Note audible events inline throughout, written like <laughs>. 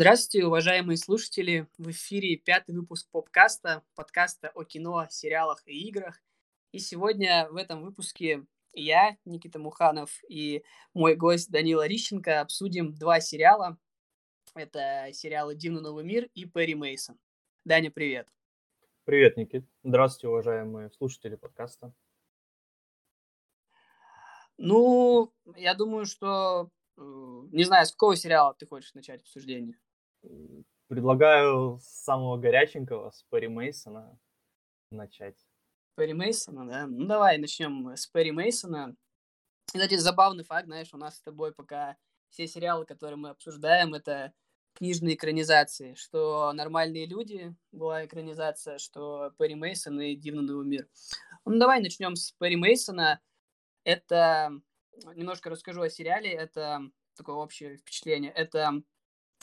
Здравствуйте, уважаемые слушатели! В эфире пятый выпуск попкаста, подкаста о кино, сериалах и играх. И сегодня в этом выпуске я, Никита Муханов, и мой гость Данила Рищенко обсудим два сериала. Это сериалы «Дивный новый мир» и «Перри Мейсон». Даня, привет! Привет, Никит. Здравствуйте, уважаемые слушатели подкаста. Ну, я думаю, что э, не знаю, с какого сериала ты хочешь начать обсуждение? Предлагаю с самого горяченького, с Перри Мейсона начать. Перри Мейсона, да? Ну, давай начнем с Перри Мейсона. Кстати, забавный факт, знаешь, у нас с тобой пока все сериалы, которые мы обсуждаем, это книжные экранизации, что «Нормальные люди» была экранизация, что Перри Мейсон и «Дивный новый мир». Ну, давай начнем с Перри Мейсона. Это, немножко расскажу о сериале, это такое общее впечатление. Это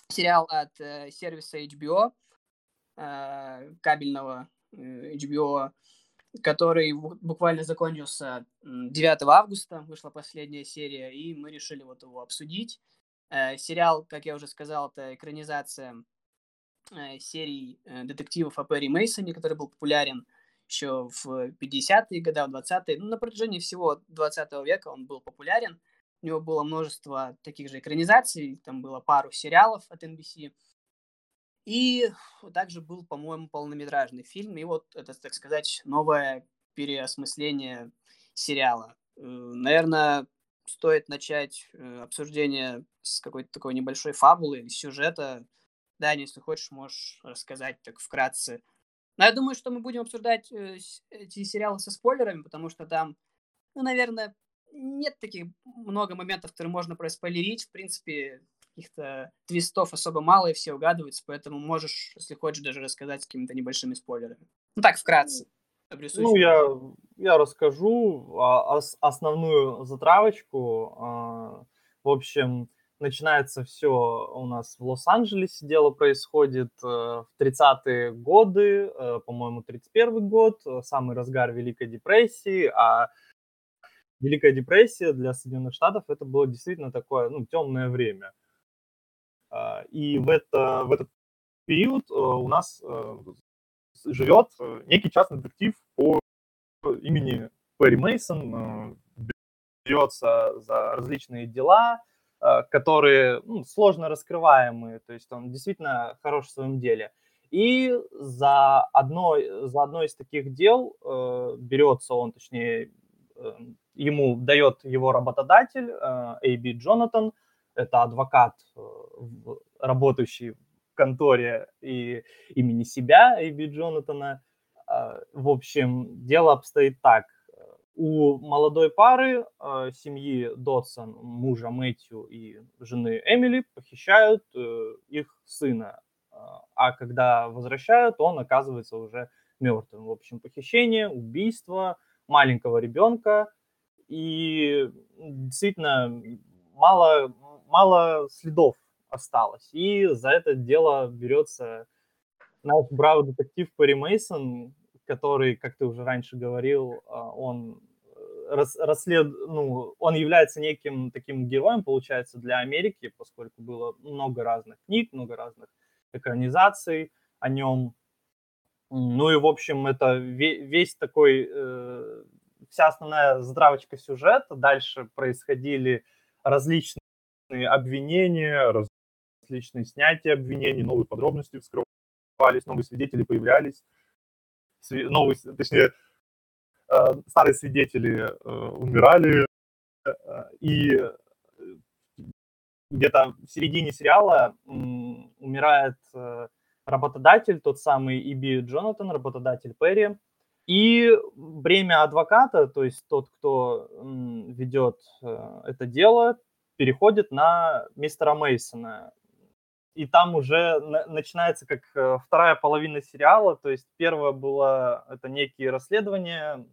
сериал от э, сервиса HBO, э, кабельного э, HBO, который буквально закончился 9 августа, вышла последняя серия, и мы решили вот его обсудить. Сериал, как я уже сказал, это экранизация серии э, детективов о Перри Мейсоне, который был популярен еще в 50-е годы, в 20-е. Ну, на протяжении всего 20 века он был популярен. У него было множество таких же экранизаций, там было пару сериалов от NBC. И также был, по-моему, полнометражный фильм. И вот это, так сказать, новое переосмысление сериала. Наверное, стоит начать э, обсуждение с какой-то такой небольшой фабулы или сюжета. Да, если хочешь, можешь рассказать так вкратце. Но я думаю, что мы будем обсуждать э, эти сериалы со спойлерами, потому что там, ну, наверное, нет таких много моментов, которые можно проспойлерить. В принципе, каких-то твистов особо мало, и все угадываются, поэтому можешь, если хочешь, даже рассказать с какими-то небольшими спойлерами. Ну так, вкратце. Ну, я, я расскажу а, основную затравочку. А, в общем, начинается все у нас в Лос-Анджелесе, дело происходит э, в 30-е годы, э, по-моему, 31 год, самый разгар Великой депрессии, а Великая депрессия для Соединенных Штатов это было действительно такое, ну, темное время. А, и в, это, в этот период э, у нас живет э, некий частный детектив по имени Перри Мейсон, э, берется за различные дела, э, которые ну, сложно раскрываемые, то есть он действительно хорош в своем деле. И за одно, за одно из таких дел э, берется он, точнее, э, ему дает его работодатель э, A.B. Джонатан, это адвокат, э, работающий конторе и имени себя, Эйби Джонатана. В общем, дело обстоит так. У молодой пары семьи Додсон, мужа Мэтью и жены Эмили, похищают э, их сына. А когда возвращают, он оказывается уже мертвым. В общем, похищение, убийство маленького ребенка. И действительно мало, мало следов осталось. И за это дело берется наш бравый детектив Перри Мейсон, который, как ты уже раньше говорил, а, он э, рас, расслед... ну, он является неким таким героем, получается, для Америки, поскольку было много разных книг, много разных экранизаций о нем. Ну и, в общем, это весь такой, э, вся основная здравочка сюжета. Дальше происходили различные обвинения, различные снятия обвинений, новые подробности вскрывались, новые свидетели появлялись, новые, точнее, э, старые свидетели э, умирали, э, и где-то в середине сериала умирает работодатель, тот самый Иби Джонатан, работодатель Перри, и бремя адвоката, то есть тот, кто ведет это дело, переходит на мистера Мейсона. И там уже начинается как э, вторая половина сериала, то есть первое было это некие расследования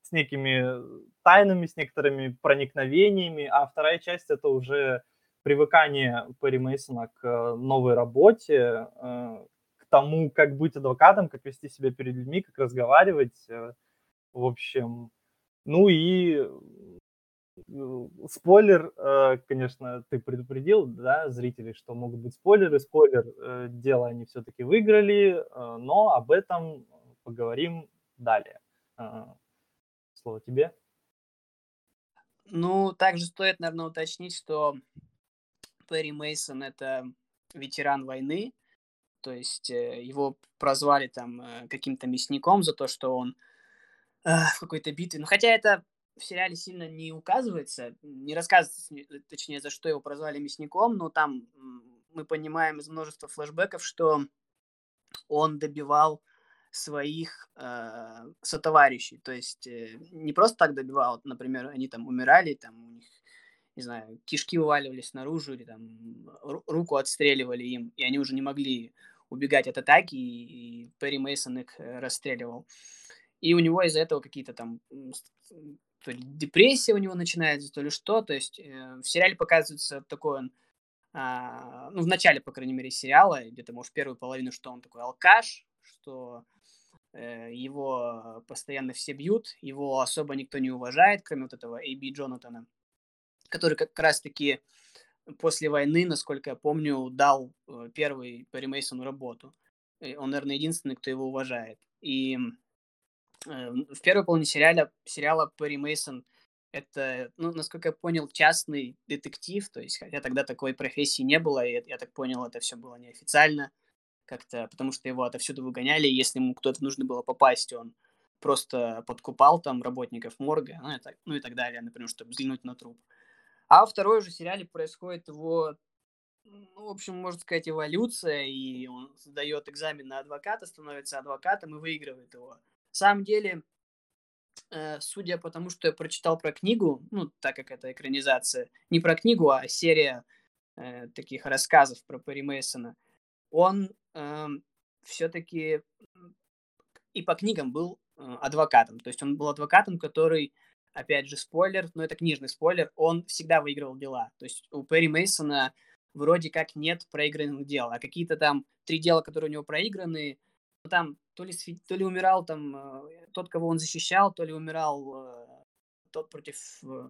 с некими тайнами, с некоторыми проникновениями, а вторая часть это уже привыкание Перри Мейсона к э, новой работе, э, к тому, как быть адвокатом, как вести себя перед людьми, как разговаривать, в общем. Ну и спойлер, э, конечно, ты предупредил, да, зрителей, что могут быть спойлеры. Спойлер, э, дело они все-таки выиграли, э, но об этом поговорим далее. Слово тебе. Ну, также стоит, наверное, уточнить, что Перри Мейсон это ветеран войны, то есть его прозвали там каким-то мясником за то, что он в какой-то битве. Ну, хотя это в сериале сильно не указывается, не рассказывается, точнее, за что его прозвали мясником, но там мы понимаем из множества флэшбэков, что он добивал своих э, сотоварищей. То есть э, не просто так добивал, например, они там умирали, там у них, не знаю, кишки вываливались наружу или там руку отстреливали им, и они уже не могли убегать от атаки, и, и Перри Мейсон их э, расстреливал. И у него из-за этого какие-то там то ли депрессия у него начинается, то ли что. То есть э, в сериале показывается такой он, а, ну, в начале, по крайней мере, сериала, где-то, может, первую половину, что он такой алкаш, что э, его постоянно все бьют, его особо никто не уважает, кроме вот этого A.B. Джонатана, который как раз-таки после войны, насколько я помню, дал э, первый Перри Мейсону работу. Он, наверное, единственный, кто его уважает. И Эм, в первой половине сериала, сериала Перри Мейсон это, ну, насколько я понял, частный детектив, то есть, хотя тогда такой профессии не было, и я так понял, это все было неофициально как-то, потому что его отовсюду выгоняли, если ему кто-то нужно было попасть, он просто подкупал там работников морга, ну и так, ну и так далее, например, чтобы взглянуть на труп. А во второй уже сериале происходит его, ну, в общем, можно сказать, эволюция, и он сдает экзамен на адвоката, становится адвокатом и выигрывает его. На самом деле, э, судя по тому, что я прочитал про книгу, ну, так как это экранизация, не про книгу, а серия э, таких рассказов про Перри Мейсона, он э, все-таки и по книгам был э, адвокатом. То есть он был адвокатом, который, опять же, спойлер, но это книжный спойлер, он всегда выигрывал дела. То есть у Перри Мейсона вроде как нет проигранных дел, а какие-то там три дела, которые у него проиграны, ну, там то ли, то ли умирал там э, тот, кого он защищал, то ли умирал э, тот, против э,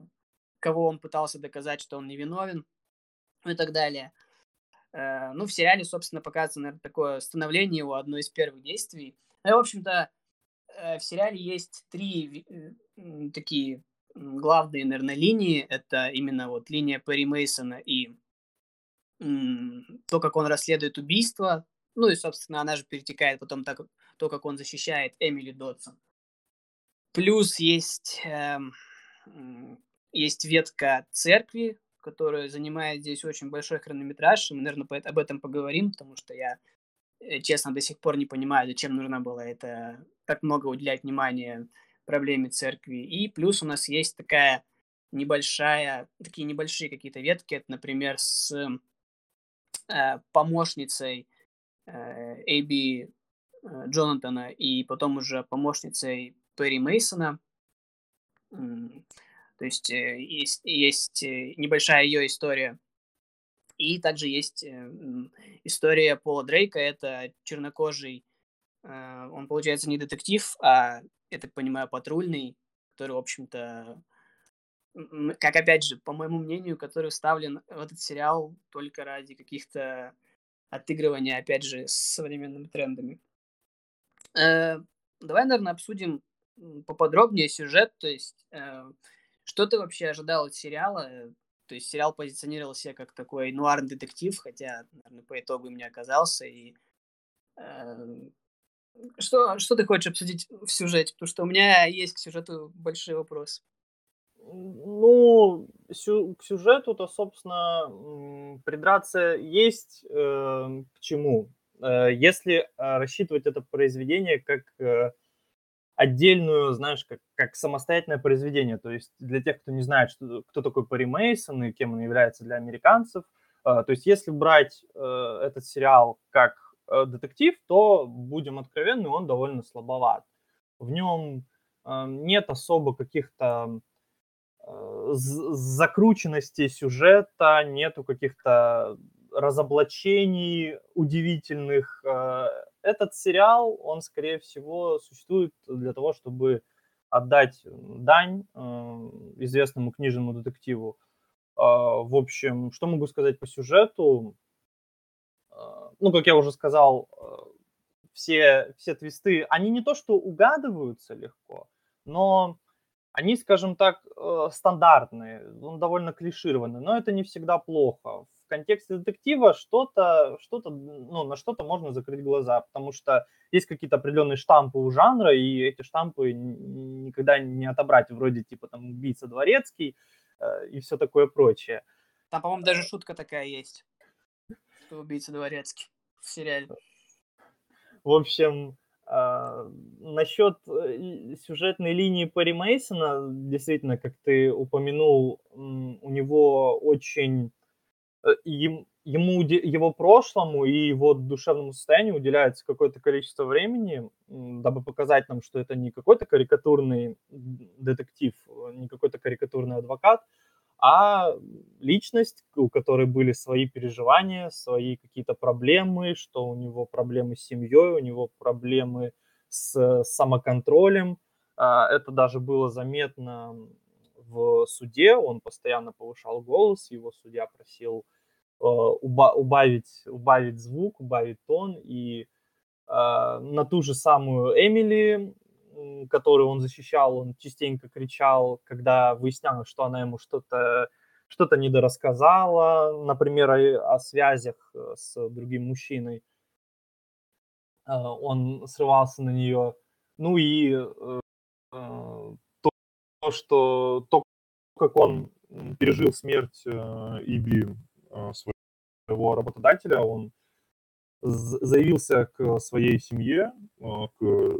кого он пытался доказать, что он невиновен, ну и так далее. Ну, в сериале, собственно, показывается, наверное, такое становление его, одно из первых действий. Ну, и, в общем-то, в сериале есть три такие главные, наверное, линии. Это именно вот линия Перри Мейсона и то, как он расследует убийство, ну и, собственно, она же перетекает потом так, то, как он защищает Эмили Додсон. Плюс есть, э, есть ветка церкви, которая занимает здесь очень большой хронометраж. И мы, наверное, об этом поговорим, потому что я, э, честно, до сих пор не понимаю, зачем нужно было это так много уделять внимания проблеме церкви. И плюс у нас есть такая небольшая, такие небольшие какие-то ветки, это, например, с э, помощницей Эйби э, Джонатана и потом уже помощницей Перри Мейсона. То есть э, есть, есть э, небольшая ее история. И также есть история Пола Дрейка. Это чернокожий, он, получается, не детектив, а, я так понимаю, патрульный, который, в общем-то, как, опять же, по моему мнению, который вставлен в этот сериал только ради каких-то отыгрывания, опять же, с современными трендами. Э, давай, наверное, обсудим поподробнее сюжет, то есть э, что ты вообще ожидал от сериала? То есть сериал позиционировал себя как такой нуарный детектив, хотя, наверное, по итогу им не оказался. И э, что, что ты хочешь обсудить в сюжете? Потому что у меня есть к сюжету большие вопросы. Ну, сю к сюжету-то, собственно, придраться есть э, к чему. Э, если э, рассчитывать это произведение как э, отдельную, знаешь, как, как самостоятельное произведение, то есть для тех, кто не знает, что, кто такой Пари Мейсон и кем он является для американцев, э, то есть если брать э, этот сериал как детектив, то, будем откровенны, он довольно слабоват. В нем э, нет особо каких-то закрученности сюжета, нету каких-то разоблачений удивительных. Э, этот сериал, он, скорее всего, существует для того, чтобы отдать дань э, известному книжному детективу. Э, в общем, что могу сказать по сюжету? Ну, как я уже сказал, э, все, все твисты, они не то что угадываются легко, но они, скажем так, э, стандартные, ну, довольно клишированные, но это не всегда плохо. В контексте детектива что-то, что-то, ну, на что-то можно закрыть глаза, потому что есть какие-то определенные штампы у жанра, и эти штампы никогда не отобрать, вроде типа там «Убийца дворецкий» э, и все такое прочее. Там, по-моему, даже шутка такая есть, что «Убийца дворецкий» в сериале. В общем, а, насчет э, сюжетной линии Перри Мейсона, действительно, как ты упомянул, у него очень э, ему его прошлому и его душевному состоянию уделяется какое-то количество времени, дабы показать нам, что это не какой-то карикатурный детектив, не какой-то карикатурный адвокат, а личность, у которой были свои переживания, свои какие-то проблемы, что у него проблемы с семьей, у него проблемы с самоконтролем. А, это даже было заметно в суде, он постоянно повышал голос, его судья просил э, убавить, убавить звук, убавить тон, и а, на ту же самую Эмили которую он защищал, он частенько кричал, когда выяснялось, что она ему что-то что-то недорассказала, например, о, о связях э, с другим мужчиной. Э, он срывался на нее. Ну и э, то, что то, как он пережил смерть Иби, своего работодателя, он заявился к своей семье, к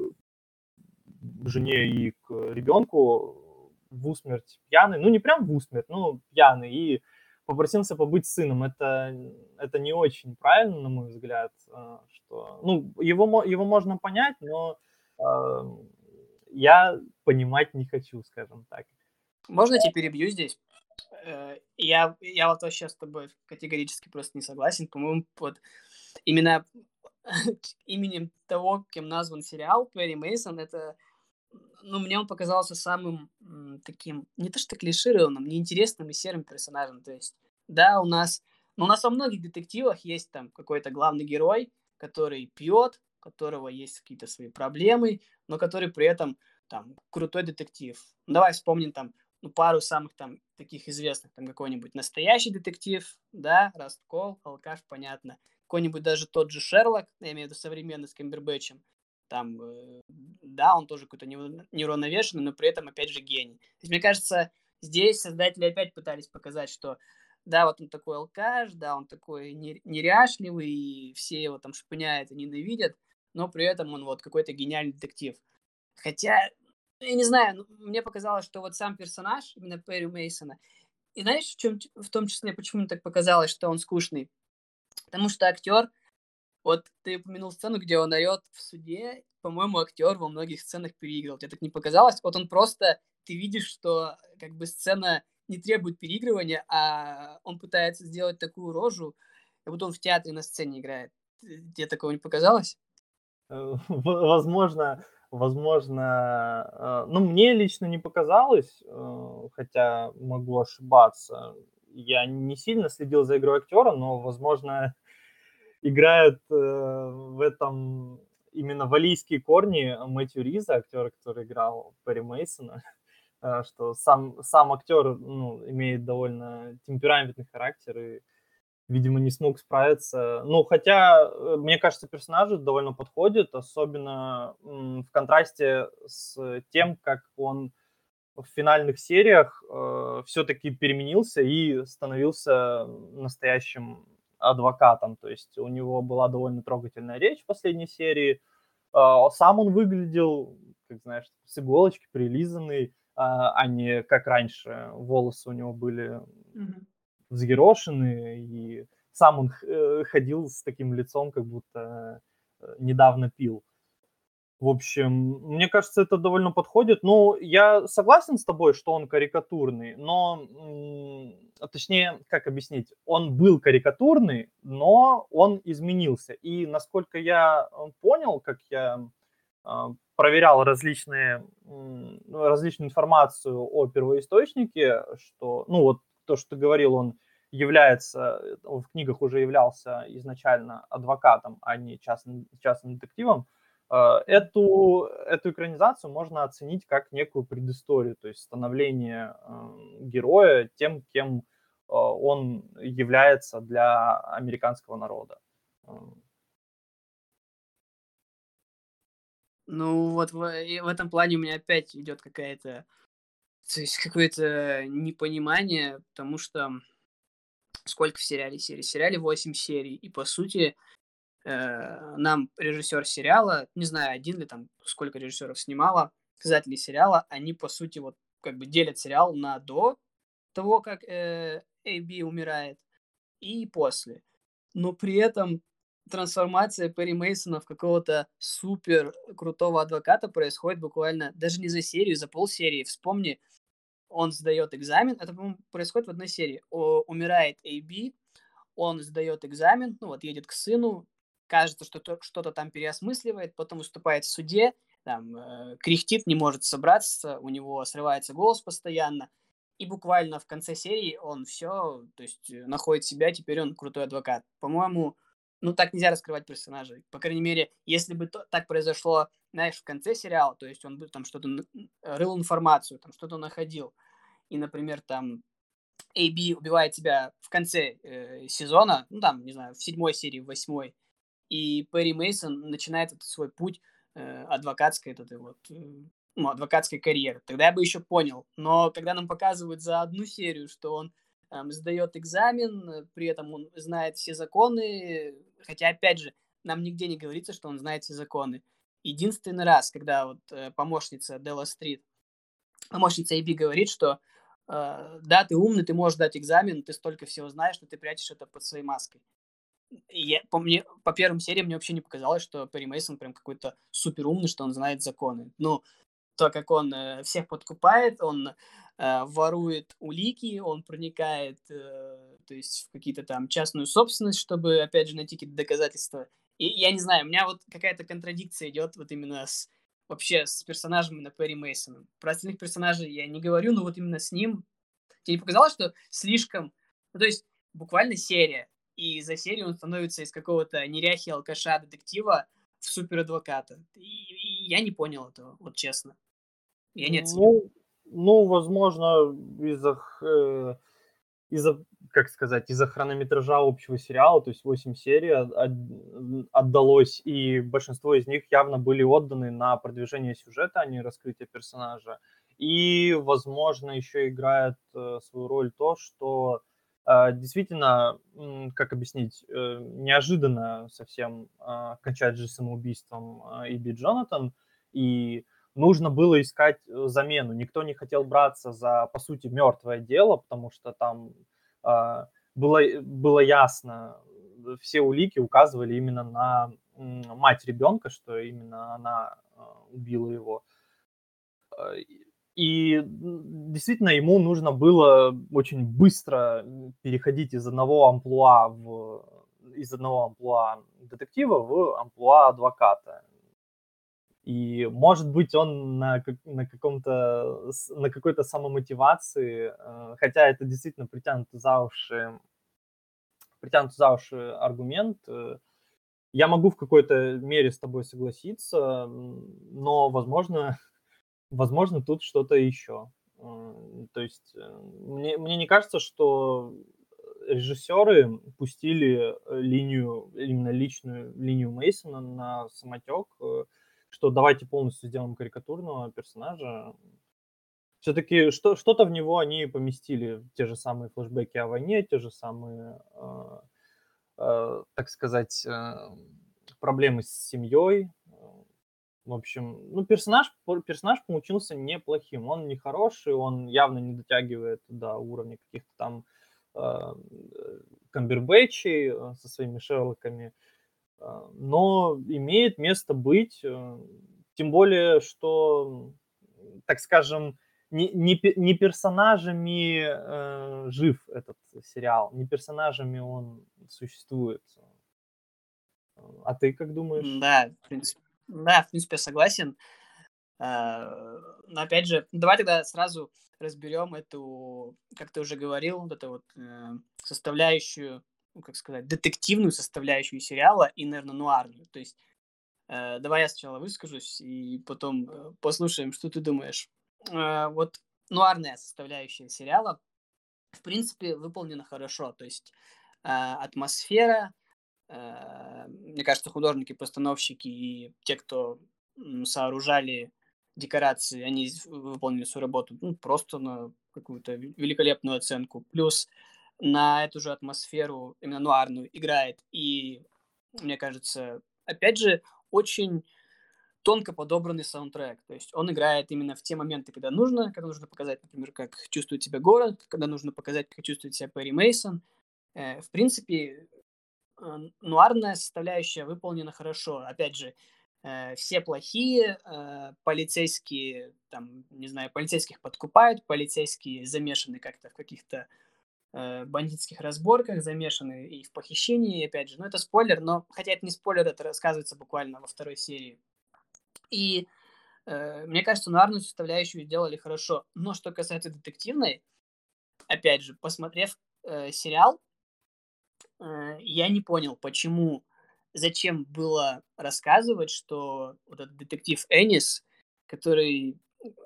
жене и к ребенку в усмерть пьяный, ну не прям в усмерть, ну пьяный, и попросился побыть сыном. Это, это не очень правильно, на мой взгляд, а, что, ну, его, его можно понять, но э, я понимать не хочу, скажем так. Можно я тебя перебью здесь? Э, я, я вот вообще с тобой категорически просто не согласен. По-моему, вот именно <laughs> именем того, кем назван сериал Перри Мейсон, это ну, мне он показался самым м, таким, не то что клишированным, неинтересным и серым персонажем. То есть, да, у нас, ну, у нас во многих детективах есть там какой-то главный герой, который пьет, у которого есть какие-то свои проблемы, но который при этом там крутой детектив. Ну, давай вспомним там ну, пару самых там таких известных, там какой-нибудь настоящий детектив, да, Расткол, Алкаш, понятно. Какой-нибудь даже тот же Шерлок, я имею в виду современный с Камбербэтчем, там, э, да, он тоже какой-то неуравновешенный, но при этом, опять же, гений. То есть, мне кажется, здесь создатели опять пытались показать, что да, вот он такой алкаш, да, он такой неряшливый, и все его там шпыняют и ненавидят, но при этом он вот какой-то гениальный детектив. Хотя, я не знаю, ну, мне показалось, что вот сам персонаж, именно Перри Мейсона, и знаешь, в, чем, в том числе, почему мне так показалось, что он скучный? Потому что актер, вот ты упомянул сцену, где он орет в суде. По-моему, актер во многих сценах переигрывал. Тебе так не показалось? Вот он просто... Ты видишь, что как бы сцена не требует переигрывания, а он пытается сделать такую рожу, как будто он в театре на сцене играет. Тебе такого не показалось? Э, возможно, возможно, э, ну, мне лично не показалось, э, хотя могу ошибаться. Я не сильно следил за игрой актера, но, возможно, играет э, в этом именно валийские корни Мэтью Риза, актера, который играл Перри Мейсона, <laughs> э, что сам, сам актер ну, имеет довольно темпераментный характер и, видимо, не смог справиться. Ну, хотя, э, мне кажется, персонажу довольно подходит, особенно в контрасте с тем, как он в финальных сериях э, все-таки переменился и становился настоящим адвокатом, то есть у него была довольно трогательная речь в последней серии. А, сам он выглядел, как знаешь, с иголочки прилизанный, а, а не как раньше. Волосы у него были mm-hmm. взъерошены, и сам он э, ходил с таким лицом, как будто э, недавно пил. В общем, мне кажется, это довольно подходит. Ну, я согласен с тобой, что он карикатурный, но, точнее, как объяснить, он был карикатурный, но он изменился. И насколько я э, понял, как я проверял различные, ну, различную информацию о первоисточнике, что, ну вот то, что говорил, он является, в книгах уже являлся изначально адвокатом, а не частным, частным детективом, эту, эту экранизацию можно оценить как некую предысторию, то есть становление героя тем, кем он является для американского народа. Ну, вот в, в этом плане у меня опять идет какая-то, то есть какое-то непонимание, потому что сколько в сериале серий? В сериале 8 серий, и по сути э, нам режиссер сериала, не знаю, один ли там, сколько режиссеров снимала, создатели сериала, они по сути вот как бы делят сериал на до того, как э, AB умирает, и после. Но при этом трансформация Перри Мейсона в какого-то супер крутого адвоката происходит буквально даже не за серию, за полсерии. Вспомни, он сдает экзамен, это, по-моему, происходит в одной серии. О, умирает AB, он сдает экзамен, ну вот едет к сыну, кажется, что что-то там переосмысливает, потом выступает в суде, там, э, кряхтит, не может собраться, у него срывается голос постоянно, и буквально в конце серии он все, то есть э, находит себя, теперь он крутой адвокат. По-моему, ну, так нельзя раскрывать персонажей. По крайней мере, если бы то, так произошло, знаешь, в конце сериала, то есть он бы там что-то рыл информацию, там что-то находил, и, например, там AB убивает тебя в конце э, сезона, ну, там, не знаю, в седьмой серии, в восьмой, и Перри Мейсон начинает этот свой путь э, адвокатской, этой вот, э, ну, адвокатской карьеры. Тогда я бы еще понял. Но когда нам показывают за одну серию, что он эм, сдает экзамен, при этом он знает все законы, хотя, опять же, нам нигде не говорится, что он знает все законы. Единственный раз, когда вот э, помощница Делла Стрит, помощница Эби говорит, что э, да, ты умный, ты можешь дать экзамен, ты столько всего знаешь, что ты прячешь это под своей маской. Я, по, мне, по первым сериям мне вообще не показалось, что Перри Мейсон прям какой-то супер умный, что он знает законы. Ну, то, как он э, всех подкупает, он э, ворует улики, он проникает, э, то есть в какие-то там частную собственность, чтобы, опять же, найти какие-то доказательства. И я не знаю, у меня вот какая-то контрадикция идет вот именно с вообще с персонажем именно Перри Мейсоном. Про остальных персонажей я не говорю, но вот именно с ним тебе не показалось, что слишком... Ну, то есть буквально серия, и за серию он становится из какого-то неряхи алкаша детектива в суперадвоката. И, и я не понял этого, вот честно. Я не оценил. Ну, ну возможно, из-за э, из-за, как сказать, из-за хронометража общего сериала, то есть 8 серий отдалось, и большинство из них явно были отданы на продвижение сюжета, а не раскрытие персонажа. И, возможно, еще играет э, свою роль то, что действительно, как объяснить, э, неожиданно совсем кончает же самоубийством Иби Джонатан, и нужно было искать э, замену. Никто не хотел браться за, по сути, мертвое дело, потому что там э, было, было ясно, все улики указывали именно на мать ребенка, что именно она убила его. И действительно ему нужно было очень быстро переходить из одного амплуа в из одного амплуа детектива в амплуа адвоката. И, может быть, он на, на каком-то, на какой-то самомотивации, э, хотя это действительно притянутый за уши, притянутый за уши аргумент. Э, я могу в какой-то мере с тобой согласиться, но, возможно, <laughs> возможно, тут что-то еще. Э, то есть мне, мне не кажется, что режиссеры пустили линию, именно личную линию Мейсона на самотек, что давайте полностью сделаем карикатурного персонажа. Все-таки что, что-то в него они поместили, те же самые флешбеки о войне, те же самые, э, э, так сказать, э, проблемы с семьей. В общем, ну, персонаж, персонаж получился неплохим. Он не хороший, он явно не дотягивает до уровня каких-то там э, камбербэтчей э, со своими Шерлоками. А, но имеет место быть, тем более, что, так скажем, не, не, не персонажами э, жив этот сериал, не персонажами он существует. А ты как думаешь? Да, в принципе. Да, в принципе, согласен. А, но опять же, давай тогда сразу разберем эту, как ты уже говорил, вот эту вот э, составляющую, ну, как сказать, детективную составляющую сериала и, наверное, нуарную. То есть э, давай я сначала выскажусь и потом э, послушаем, что ты думаешь. Вот нуарная составляющая сериала, в принципе, выполнена хорошо. То есть атмосфера, мне кажется, художники, постановщики и те, кто сооружали декорации, они выполнили свою работу ну, просто на какую-то великолепную оценку. Плюс на эту же атмосферу, именно нуарную, играет. И, мне кажется, опять же, очень тонко подобранный саундтрек. То есть он играет именно в те моменты, когда нужно, когда нужно показать, например, как чувствует себя город, когда нужно показать, как чувствует себя Перри Мейсон. Э, в принципе, э, нуарная составляющая выполнена хорошо. Опять же, э, все плохие, э, полицейские, там, не знаю, полицейских подкупают, полицейские замешаны как-то в каких-то э, бандитских разборках, замешаны и в похищении, опять же, ну это спойлер, но, хотя это не спойлер, это рассказывается буквально во второй серии. И э, мне кажется, нуарную составляющую сделали хорошо, но что касается детективной, опять же, посмотрев э, сериал, э, я не понял, почему зачем было рассказывать, что вот этот детектив Энис, который...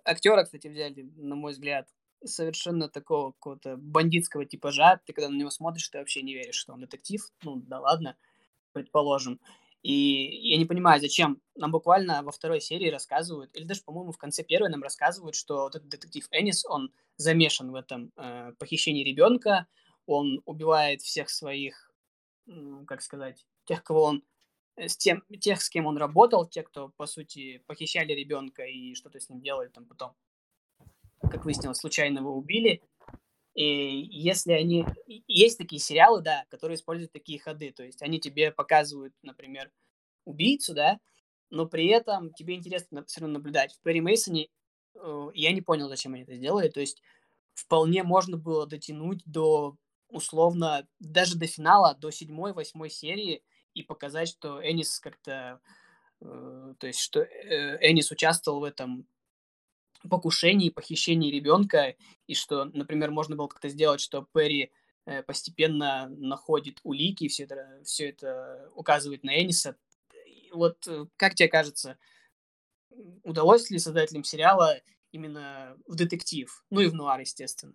Актера, кстати, взяли, на мой взгляд, совершенно такого какого-то бандитского типажа. Ты когда на него смотришь, ты вообще не веришь, что он детектив. Ну, да ладно, предположим. И я не понимаю, зачем нам буквально во второй серии рассказывают, или даже, по-моему, в конце первой нам рассказывают, что вот этот детектив Энис, он замешан в этом э, похищении ребенка, он убивает всех своих, как сказать, тех, кого он э, с тем, тех, с кем он работал, те, кто, по сути, похищали ребенка и что-то с ним делали там потом, как выяснилось, случайно его убили. И если они... Есть такие сериалы, да, которые используют такие ходы, то есть они тебе показывают, например, убийцу, да, но при этом тебе интересно все равно наблюдать. В Перри Мейсоне э, я не понял, зачем они это сделали, то есть вполне можно было дотянуть до условно даже до финала, до седьмой, восьмой серии, и показать, что Энис как-то, э, то есть, что э, Энис участвовал в этом покушении, похищении ребенка, и что, например, можно было как-то сделать, что Перри э, постепенно находит улики, все это, все это указывает на Эниса. Вот э, как тебе кажется, удалось ли создателям сериала именно в детектив, ну и в нуар, естественно?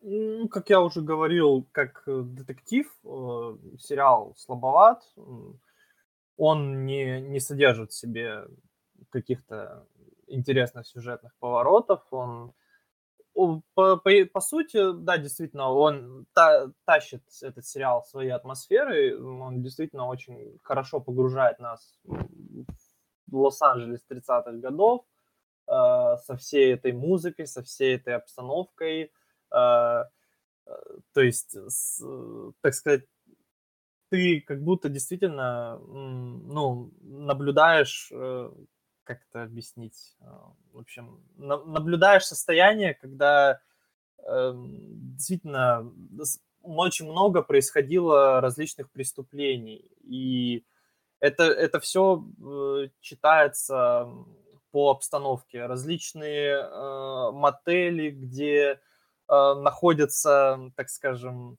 Ну, как я уже говорил, как э, детектив, э, сериал слабоват. Он не, не содержит в себе каких-то интересных сюжетных поворотов. Он, по, по, по сути, да, действительно, он та, тащит этот сериал своей атмосферой. Он действительно очень хорошо погружает нас в Лос-Анджелес 30-х годов э, со всей этой музыкой, со всей этой обстановкой то есть, так сказать, ты как будто действительно, ну, наблюдаешь, э, как это объяснить, а, в общем, наблюдаешь состояние, когда действительно очень много происходило различных преступлений, и это, это все э, читается по обстановке. Различные э, мотели, где э, находятся, так скажем,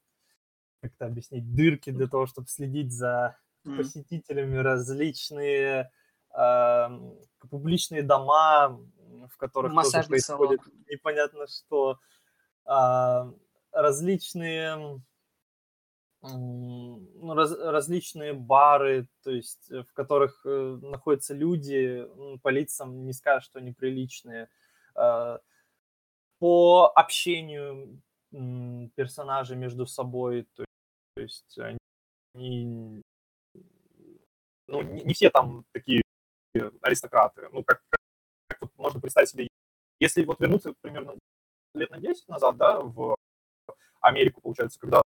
как это объяснить, дырки для того, чтобы следить за посетителями, различные э, публичные дома, в которых тоже происходит салон. непонятно что, э, различные ну, раз, различные бары, то есть в которых э, находятся люди, по лицам не скажешь, что неприличные. По общению персонажей между собой, то, есть они ну, не, все там такие аристократы. Ну, как, как вот можно представить себе, если вот вернуться примерно лет на 10 назад, да, в Америку, получается, когда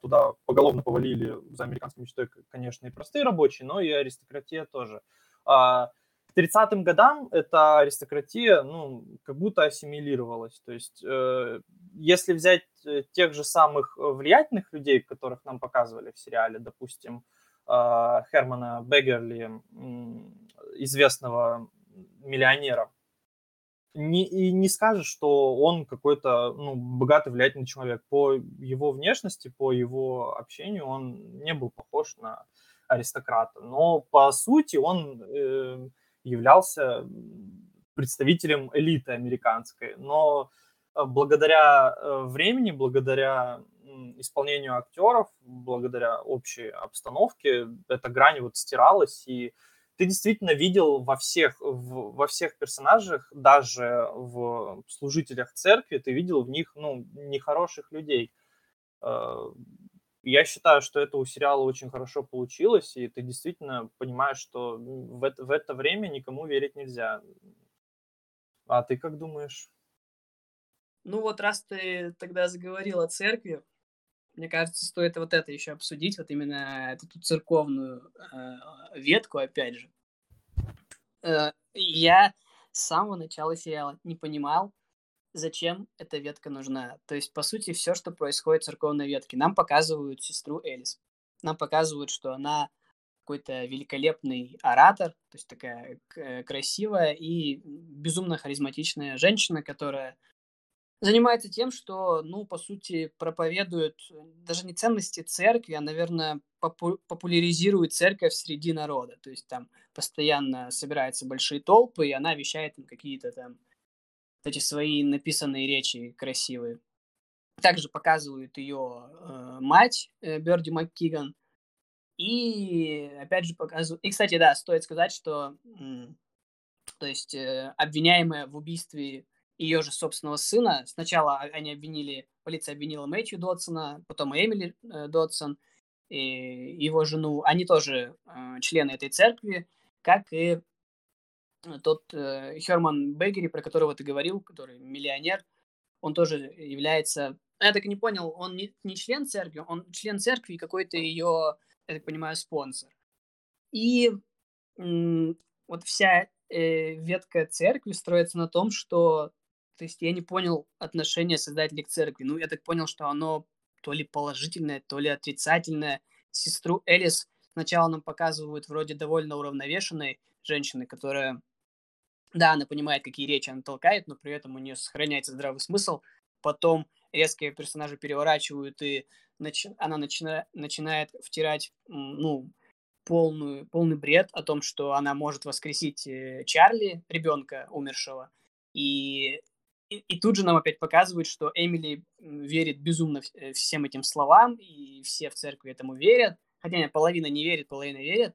туда поголовно повалили за американской мечтой, конечно, и простые рабочие, но и аристократия тоже. А, 30-м годам эта аристократия, ну, как будто ассимилировалась. То есть, э, если взять э, тех же самых э, влиятельных людей, которых нам показывали в сериале, допустим, э, Хермана Бегерли, известного миллионера. Не, и не скажешь, что он какой-то ну, богатый, влиятельный человек. По его внешности, по его общению он не был похож на аристократа. Но по сути он э, являлся представителем элиты американской. Но э, благодаря э, времени, благодаря исполнению актеров, благодаря общей обстановке, эта грань вот стиралась, и ты действительно видел во всех, в, во всех персонажах, даже в служителях церкви, ты видел в них, ну, нехороших людей. Я считаю, что это у сериала очень хорошо получилось, и ты действительно понимаешь, что в это, в это время никому верить нельзя. А ты как думаешь? Ну вот раз ты тогда заговорил о церкви, мне кажется, стоит вот это еще обсудить, вот именно эту церковную э, ветку, опять же. Э, я с самого начала сериала не понимал, зачем эта ветка нужна. То есть, по сути, все, что происходит в церковной ветке. Нам показывают сестру Элис. Нам показывают, что она какой-то великолепный оратор, то есть такая красивая и безумно харизматичная женщина, которая занимается тем, что, ну, по сути, проповедует даже не ценности церкви, а, наверное, попу- популяризирует церковь среди народа. То есть там постоянно собираются большие толпы, и она вещает им какие-то там эти свои написанные речи красивые. Также показывают ее э, мать э, Берди МакКиган. И опять же показывают... И, кстати, да, стоит сказать, что то есть э, обвиняемая в убийстве ее же собственного сына. Сначала они обвинили, полиция обвинила Мэтью Додсона, потом Эмили э, Додсон, и его жену. Они тоже э, члены этой церкви, как и тот э, Херман Бегери, про которого ты говорил, который миллионер, он тоже является... Я так и не понял, он не, не член церкви, он член церкви и какой-то ее, я так понимаю, спонсор. И м- вот вся э, ветка церкви строится на том, что... То есть я не понял отношения создателей к церкви. Ну, я так понял, что оно то ли положительное, то ли отрицательное. Сестру Элис сначала нам показывают вроде довольно уравновешенной женщины, которая да, она понимает, какие речи она толкает, но при этом у нее сохраняется здравый смысл. Потом резкие персонажи переворачивают, и начи- она начина- начинает втирать, ну, полную, полный бред о том, что она может воскресить э, Чарли, ребенка умершего. И, и, и тут же нам опять показывают, что Эмили верит безумно э, всем этим словам, и все в церкви этому верят. Хотя половина не верит, половина верит.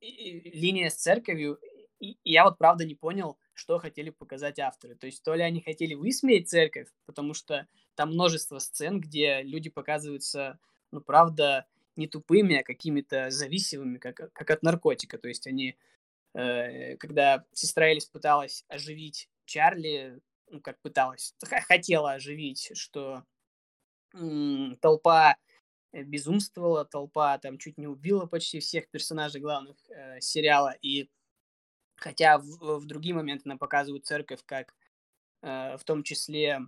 И линия с церковью и я вот правда не понял, что хотели показать авторы. То есть то ли они хотели высмеять церковь, потому что там множество сцен, где люди показываются, ну, правда, не тупыми, а какими-то зависимыми, как, как от наркотика. То есть они, э, когда сестра Элис пыталась оживить Чарли, ну, как пыталась, хотела оживить, что м- толпа безумствовала, толпа там чуть не убила почти всех персонажей главных э, сериала, и Хотя в, в другие моменты нам показывают церковь как э, в том числе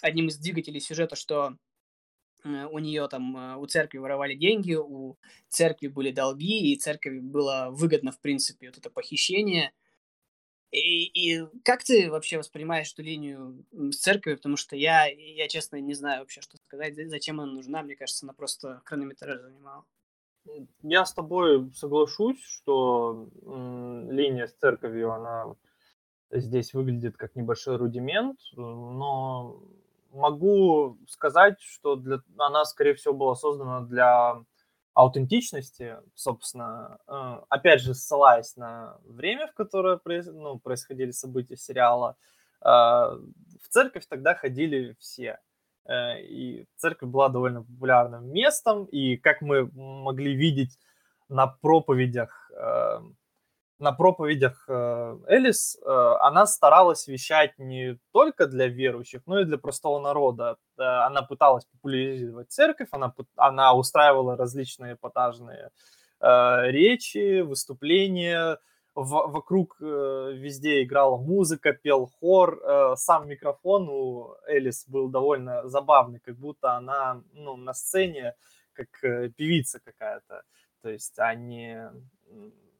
одним из двигателей сюжета, что э, у нее там, э, у церкви воровали деньги, у церкви были долги, и церкви было выгодно, в принципе, вот это похищение. И, и как ты вообще воспринимаешь эту линию с церковью? Потому что я, я, честно, не знаю вообще, что сказать, зачем она нужна. Мне кажется, она просто хронометраж занимала. Я с тобой соглашусь, что линия с церковью, она здесь выглядит как небольшой рудимент, но могу сказать, что для, она, скорее всего, была создана для аутентичности, собственно, э, опять же, ссылаясь на время, в которое ну, происходили события сериала, э, в церковь тогда ходили все. Э, и церковь была довольно популярным местом, и как мы могли видеть на проповедях, э, на проповедях э, Элис, она старалась вещать не только для верующих, но и для простого народа. Она пыталась популяризировать церковь, она, она устраивала различные эпатажные речи, выступления, в, вокруг э, везде играла музыка, пел хор, э, сам микрофон у Элис был довольно забавный, как будто она ну, на сцене как э, певица какая-то, то есть они,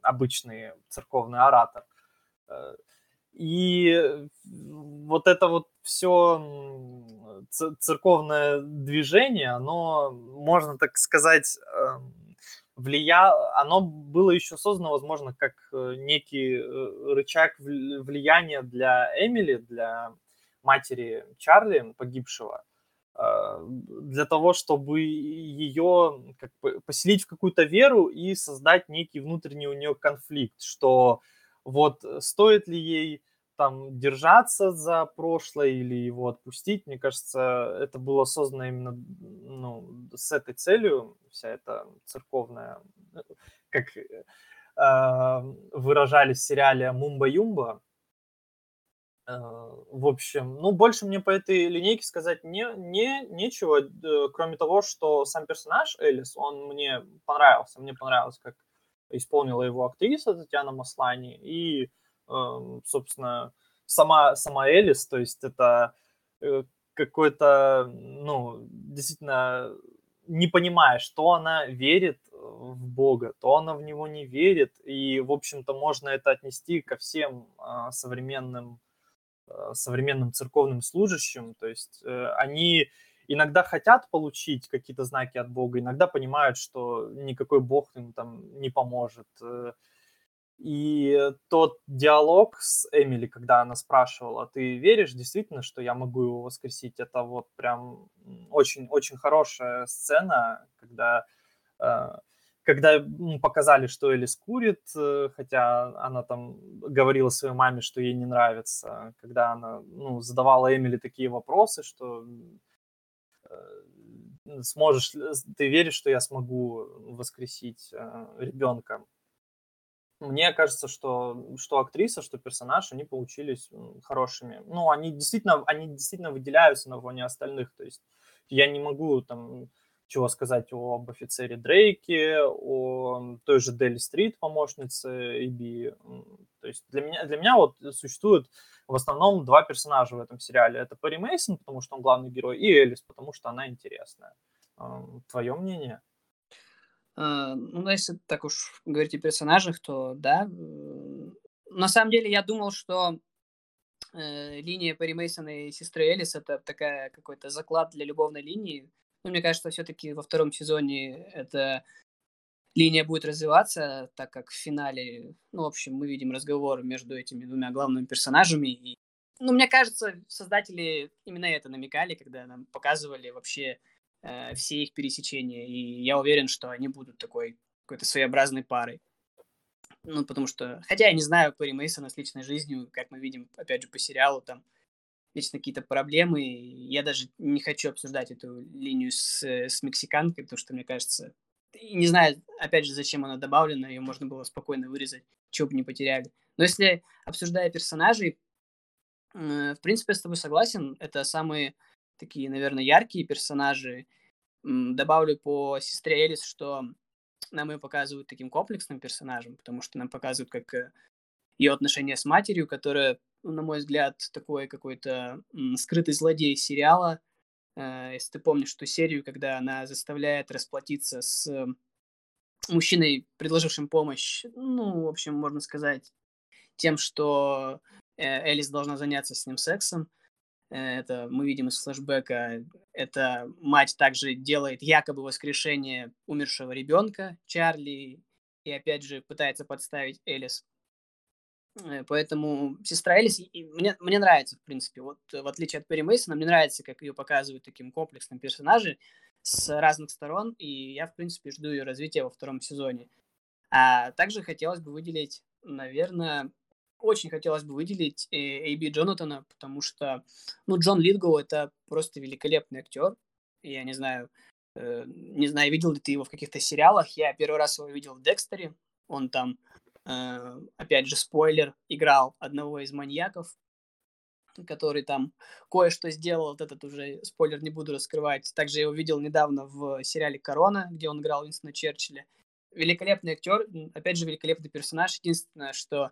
обычный церковный оратор. Э, и вот это вот все церковное движение, оно, можно так сказать, влия... оно было еще создано, возможно, как э, некий э, рычаг влияния для Эмили, для матери Чарли, погибшего, э, для того, чтобы ее как бы, поселить в какую-то веру и создать некий внутренний у нее конфликт, что вот стоит ли ей там держаться за прошлое или его отпустить. Мне кажется, это было создано именно ну, с этой целью, вся эта церковная, как э, выражались в сериале «Мумба-Юмба». Э, в общем, ну, больше мне по этой линейке сказать не, не, нечего, э, кроме того, что сам персонаж Элис, он мне понравился. Мне понравилось, как исполнила его актриса Татьяна Маслани, и собственно, сама, сама Элис, то есть это э, какой-то, ну, действительно, не понимая, что она верит в Бога, то она в него не верит, и, в общем-то, можно это отнести ко всем а, современным, а, современным церковным служащим, то есть э, они иногда хотят получить какие-то знаки от Бога, иногда понимают, что никакой Бог им там не поможет, э, и тот диалог с Эмили, когда она спрашивала, ты веришь действительно, что я могу его воскресить, это вот прям очень-очень хорошая сцена, когда, э, когда показали, что Элис курит, э, хотя она там говорила своей маме, что ей не нравится, когда она ну, задавала Эмили такие вопросы, что э, сможешь, ты веришь, что я смогу воскресить ребенка? Мне кажется, что, что актриса, что персонаж, они получились хорошими. Ну, они действительно, они действительно выделяются на фоне остальных. То есть я не могу там чего сказать об офицере Дрейке, о той же Дели Стрит, помощнице Иби. То есть для меня, для меня вот существует в основном два персонажа в этом сериале. Это Перри Мейсон, потому что он главный герой, и Элис, потому что она интересная. Твое мнение? Э, ну, если так уж говорить о персонажах, то да. На самом деле я думал, что э, линия Перри Мейсона и сестры Элис это такая какой-то заклад для любовной линии. Но мне кажется, все-таки во втором сезоне эта линия будет развиваться, так как в финале, ну, в общем, мы видим разговор между этими двумя главными персонажами. И, ну, мне кажется, создатели именно это намекали, когда нам показывали вообще э, все их пересечения. И я уверен, что они будут такой какой-то своеобразной парой. Ну, потому что, хотя я не знаю Перри Мейсона с личной жизнью, как мы видим, опять же, по сериалу, там вечно какие-то проблемы. Я даже не хочу обсуждать эту линию с, с мексиканкой, потому что, мне кажется, не знаю, опять же, зачем она добавлена, ее можно было спокойно вырезать, чего бы не потеряли. Но если, обсуждая персонажей, э, в принципе, я с тобой согласен, это самые такие, наверное, яркие персонажи. Добавлю по сестре Элис, что нам ее показывают таким комплексным персонажем, потому что нам показывают как э, ее отношения с матерью, которая, ну, на мой взгляд, такой какой-то скрытый злодей сериала. Э, если ты помнишь ту серию, когда она заставляет расплатиться с мужчиной, предложившим помощь, ну, в общем, можно сказать, тем, что э, Элис должна заняться с ним сексом. Это мы видим из флэшбэка. Эта мать также делает якобы воскрешение умершего ребенка Чарли и опять же пытается подставить Элис. Э, поэтому сестра Элис, мне, мне нравится, в принципе, вот в отличие от Перри Мейсона, мне нравится, как ее показывают таким комплексным персонажем с разных сторон, и я, в принципе, жду ее развития во втором сезоне. А также хотелось бы выделить, наверное, очень хотелось бы выделить Эйби Джонатана, потому что, ну, Джон Литгоу это просто великолепный актер. Я не знаю, э, не знаю, видел ли ты его в каких-то сериалах. Я первый раз его видел в Декстере. Он там, э, опять же, спойлер, играл одного из маньяков, который там кое-что сделал. Вот этот уже спойлер не буду раскрывать. Также я его видел недавно в сериале «Корона», где он играл Уинстона Черчилля. Великолепный актер, опять же, великолепный персонаж. Единственное, что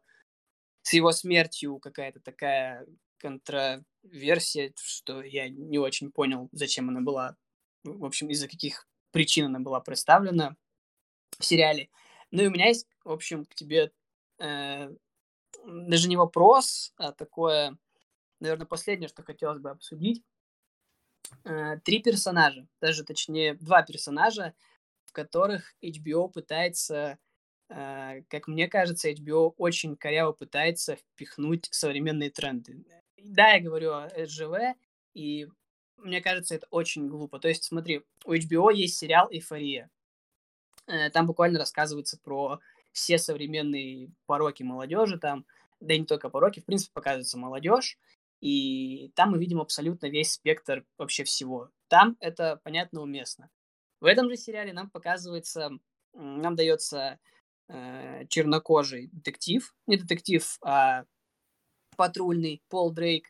с его смертью какая-то такая контроверсия, что я не очень понял, зачем она была, в общем, из-за каких причин она была представлена в сериале. Ну и у меня есть, в общем, к тебе э, даже не вопрос, а такое, наверное, последнее, что хотелось бы обсудить. Э, три персонажа, даже точнее два персонажа, в которых HBO пытается, как мне кажется, HBO очень коряво пытается впихнуть современные тренды. Да, я говорю о СЖВ, и мне кажется, это очень глупо. То есть, смотри, у HBO есть сериал «Эйфория». Э, там буквально рассказывается про все современные пороки молодежи, там, да и не только пороки, в принципе, показывается молодежь, и там мы видим абсолютно весь спектр вообще всего. Там это, понятно, уместно. В этом же сериале нам показывается, нам дается э, чернокожий детектив, не детектив, а патрульный Пол Дрейк,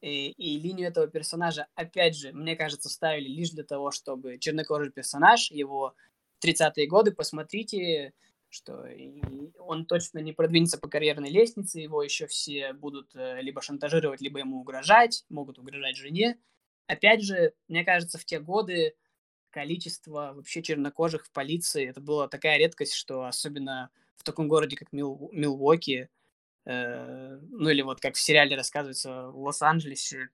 и, и линию этого персонажа, опять же, мне кажется, ставили лишь для того, чтобы чернокожий персонаж, его 30-е годы, посмотрите, что он точно не продвинется по карьерной лестнице, его еще все будут э, либо шантажировать, либо ему угрожать, могут угрожать жене. Опять же, мне кажется, в те годы количество вообще чернокожих в полиции, это была такая редкость, что особенно в таком городе, как Мил, Милуоки, э, ну или вот как в сериале рассказывается в Лос-Анджелесе,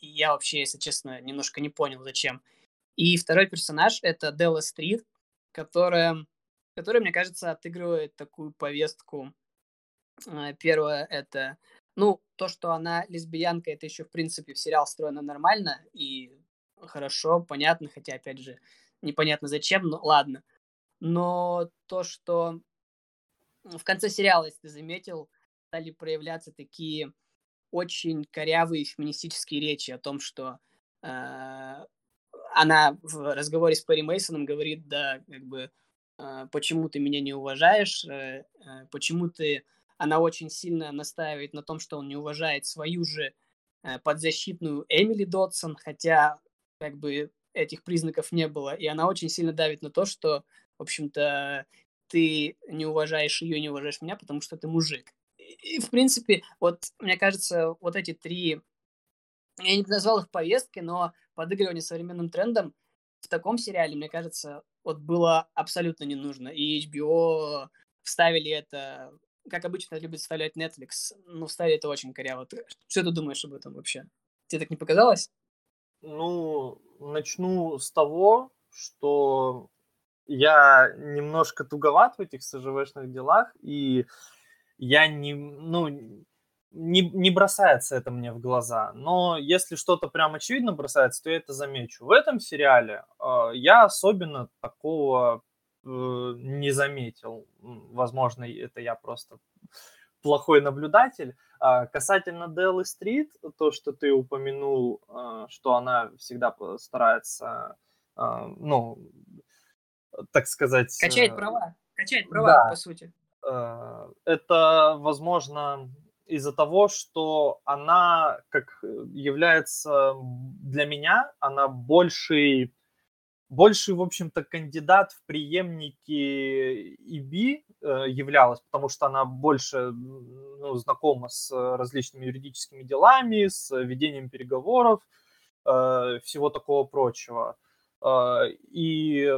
я вообще, если честно, немножко не понял, зачем. И второй персонаж — это Делла Стрит, которая который, мне кажется, отыгрывает такую повестку. А, первое — это, ну, то, что она лесбиянка, это еще, в принципе, в сериал встроено нормально и хорошо, понятно, хотя, опять же, непонятно зачем, но ладно. Но то, что в конце сериала, если ты заметил, стали проявляться такие очень корявые феминистические речи о том, что э, она в разговоре с Перри Мейсоном говорит, да, как бы а, почему ты меня не уважаешь, э, э, почему ты... Она очень сильно настаивает на том, что он не уважает свою же э, подзащитную Эмили Додсон, хотя как бы этих признаков не было. И она очень сильно давит на то, что, в общем-то, ты не уважаешь ее, не уважаешь меня, потому что ты мужик. И, в принципе, вот, мне кажется, вот эти три, я не назвал их повесткой, но подыгрывание современным трендам в таком сериале, мне кажется, вот было абсолютно не нужно. И HBO вставили это, как обычно любит вставлять Netflix, ну, вставили это очень коряво. Что ты думаешь об этом вообще? Тебе так не показалось? Ну, начну с того, что я немножко туговат в этих СЖВшных делах, и я не, ну, не, не бросается это мне в глаза. Но если что-то прям очевидно бросается, то я это замечу. В этом сериале э, я особенно такого э, не заметил. Возможно, это я просто плохой наблюдатель. А касательно Деллы Стрит, то, что ты упомянул, э, что она всегда старается, э, ну, так сказать... Качает права. Качает права, да. по сути. Это, возможно, из-за того, что она как э, является для меня, она больший, больший, в общем-то, кандидат в преемники ИБИ э, являлась, потому что она больше ну, знакома с различными юридическими делами, с ведением переговоров, э, всего такого прочего. И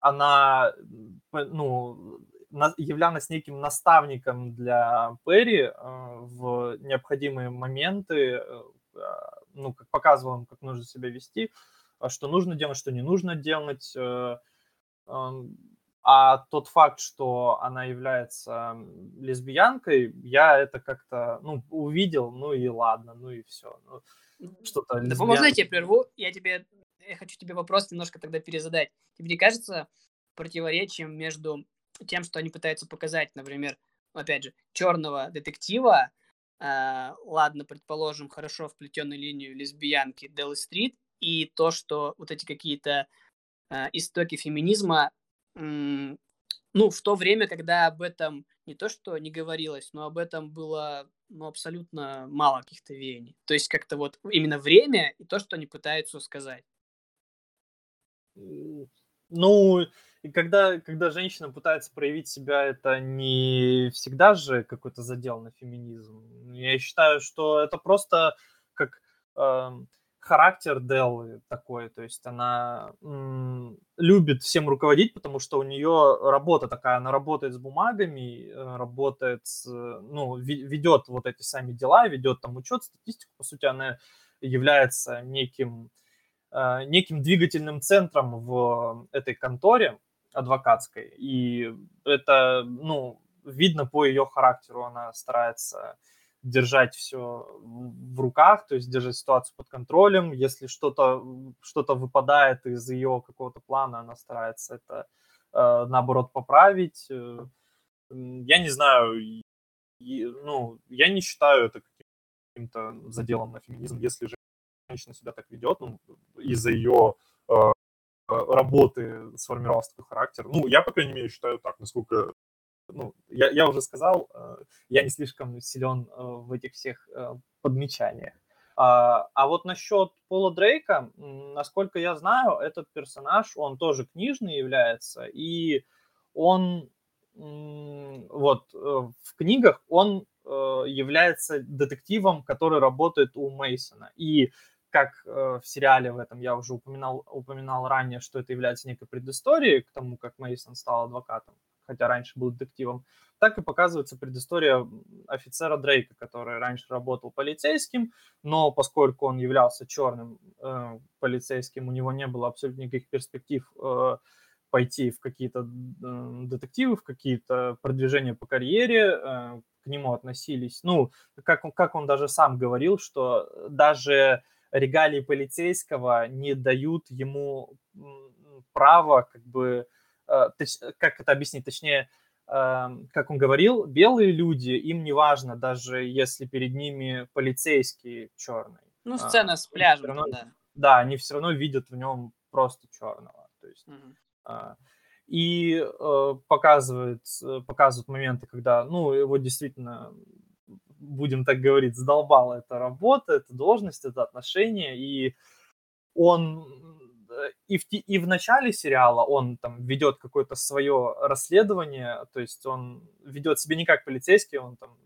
она ну, являлась неким наставником для Перри э, в необходимые моменты, э, ну, как показывал как нужно себя вести, что нужно делать, что не нужно делать. Э, а тот факт, что она является лесбиянкой, я это как-то, ну, увидел, ну и ладно, ну и все. Ну, что-то да можно я тебе прерву? Я тебе, я хочу тебе вопрос немножко тогда перезадать. Тебе не кажется противоречием между тем, что они пытаются показать, например, опять же, черного детектива, э, ладно, предположим, хорошо вплетенную линию лесбиянки Делли Стрит, и то, что вот эти какие-то э, истоки феминизма, э, ну, в то время, когда об этом не то, что не говорилось, но об этом было ну, абсолютно мало каких-то веяний. То есть как-то вот именно время и то, что они пытаются сказать. Ну, и когда, когда женщина пытается проявить себя, это не всегда же какой-то задел на феминизм. Я считаю, что это просто как, э, характер Деллы такой, то есть она м, любит всем руководить, потому что у нее работа такая, она работает с бумагами, э, работает, с, ну, ведет вот эти сами дела, ведет там учет, статистику, по сути, она является неким, э, неким двигательным центром в этой конторе адвокатской, и это, ну, видно по ее характеру, она старается держать все в руках, то есть держать ситуацию под контролем. Если что-то что выпадает из ее какого-то плана, она старается это э, наоборот поправить. Э, я не знаю, ну, я не считаю это каким-то заделом на феминизм, если же женщина себя так ведет, ну, из-за ее э, работы сформировался такой характер. Ну, я, по крайней мере, считаю так, насколько ну, я, я уже сказал, э, я не слишком силен э, в этих всех э, подмечаниях. А, а вот насчет Пола Дрейка, насколько я знаю, этот персонаж, он тоже книжный является, и он вот в книгах он является детективом, который работает у Мейсона. И как в сериале в этом я уже упоминал, упоминал ранее, что это является некой предысторией к тому, как Мейсон стал адвокатом хотя раньше был детективом, так и показывается предыстория офицера Дрейка, который раньше работал полицейским, но поскольку он являлся черным э, полицейским, у него не было абсолютно никаких перспектив э, пойти в какие-то э, детективы, в какие-то продвижения по карьере, э, к нему относились, ну, как как он даже сам говорил, что даже регалии полицейского не дают ему право как бы как это объяснить, точнее, эм, как он говорил, белые люди, им не важно, даже если перед ними полицейский черный. Ну, а, сцена с пляжем, равно, да. Да, они все равно видят в нем просто черного. То есть, угу. И э, показывают, показывают моменты, когда, ну, его действительно, будем так говорить, задолбала эта работа, эта должность, это отношение, и он Э, и в, и в начале сериала он там ведет какое-то свое расследование, то есть он ведет себя не как полицейский, он там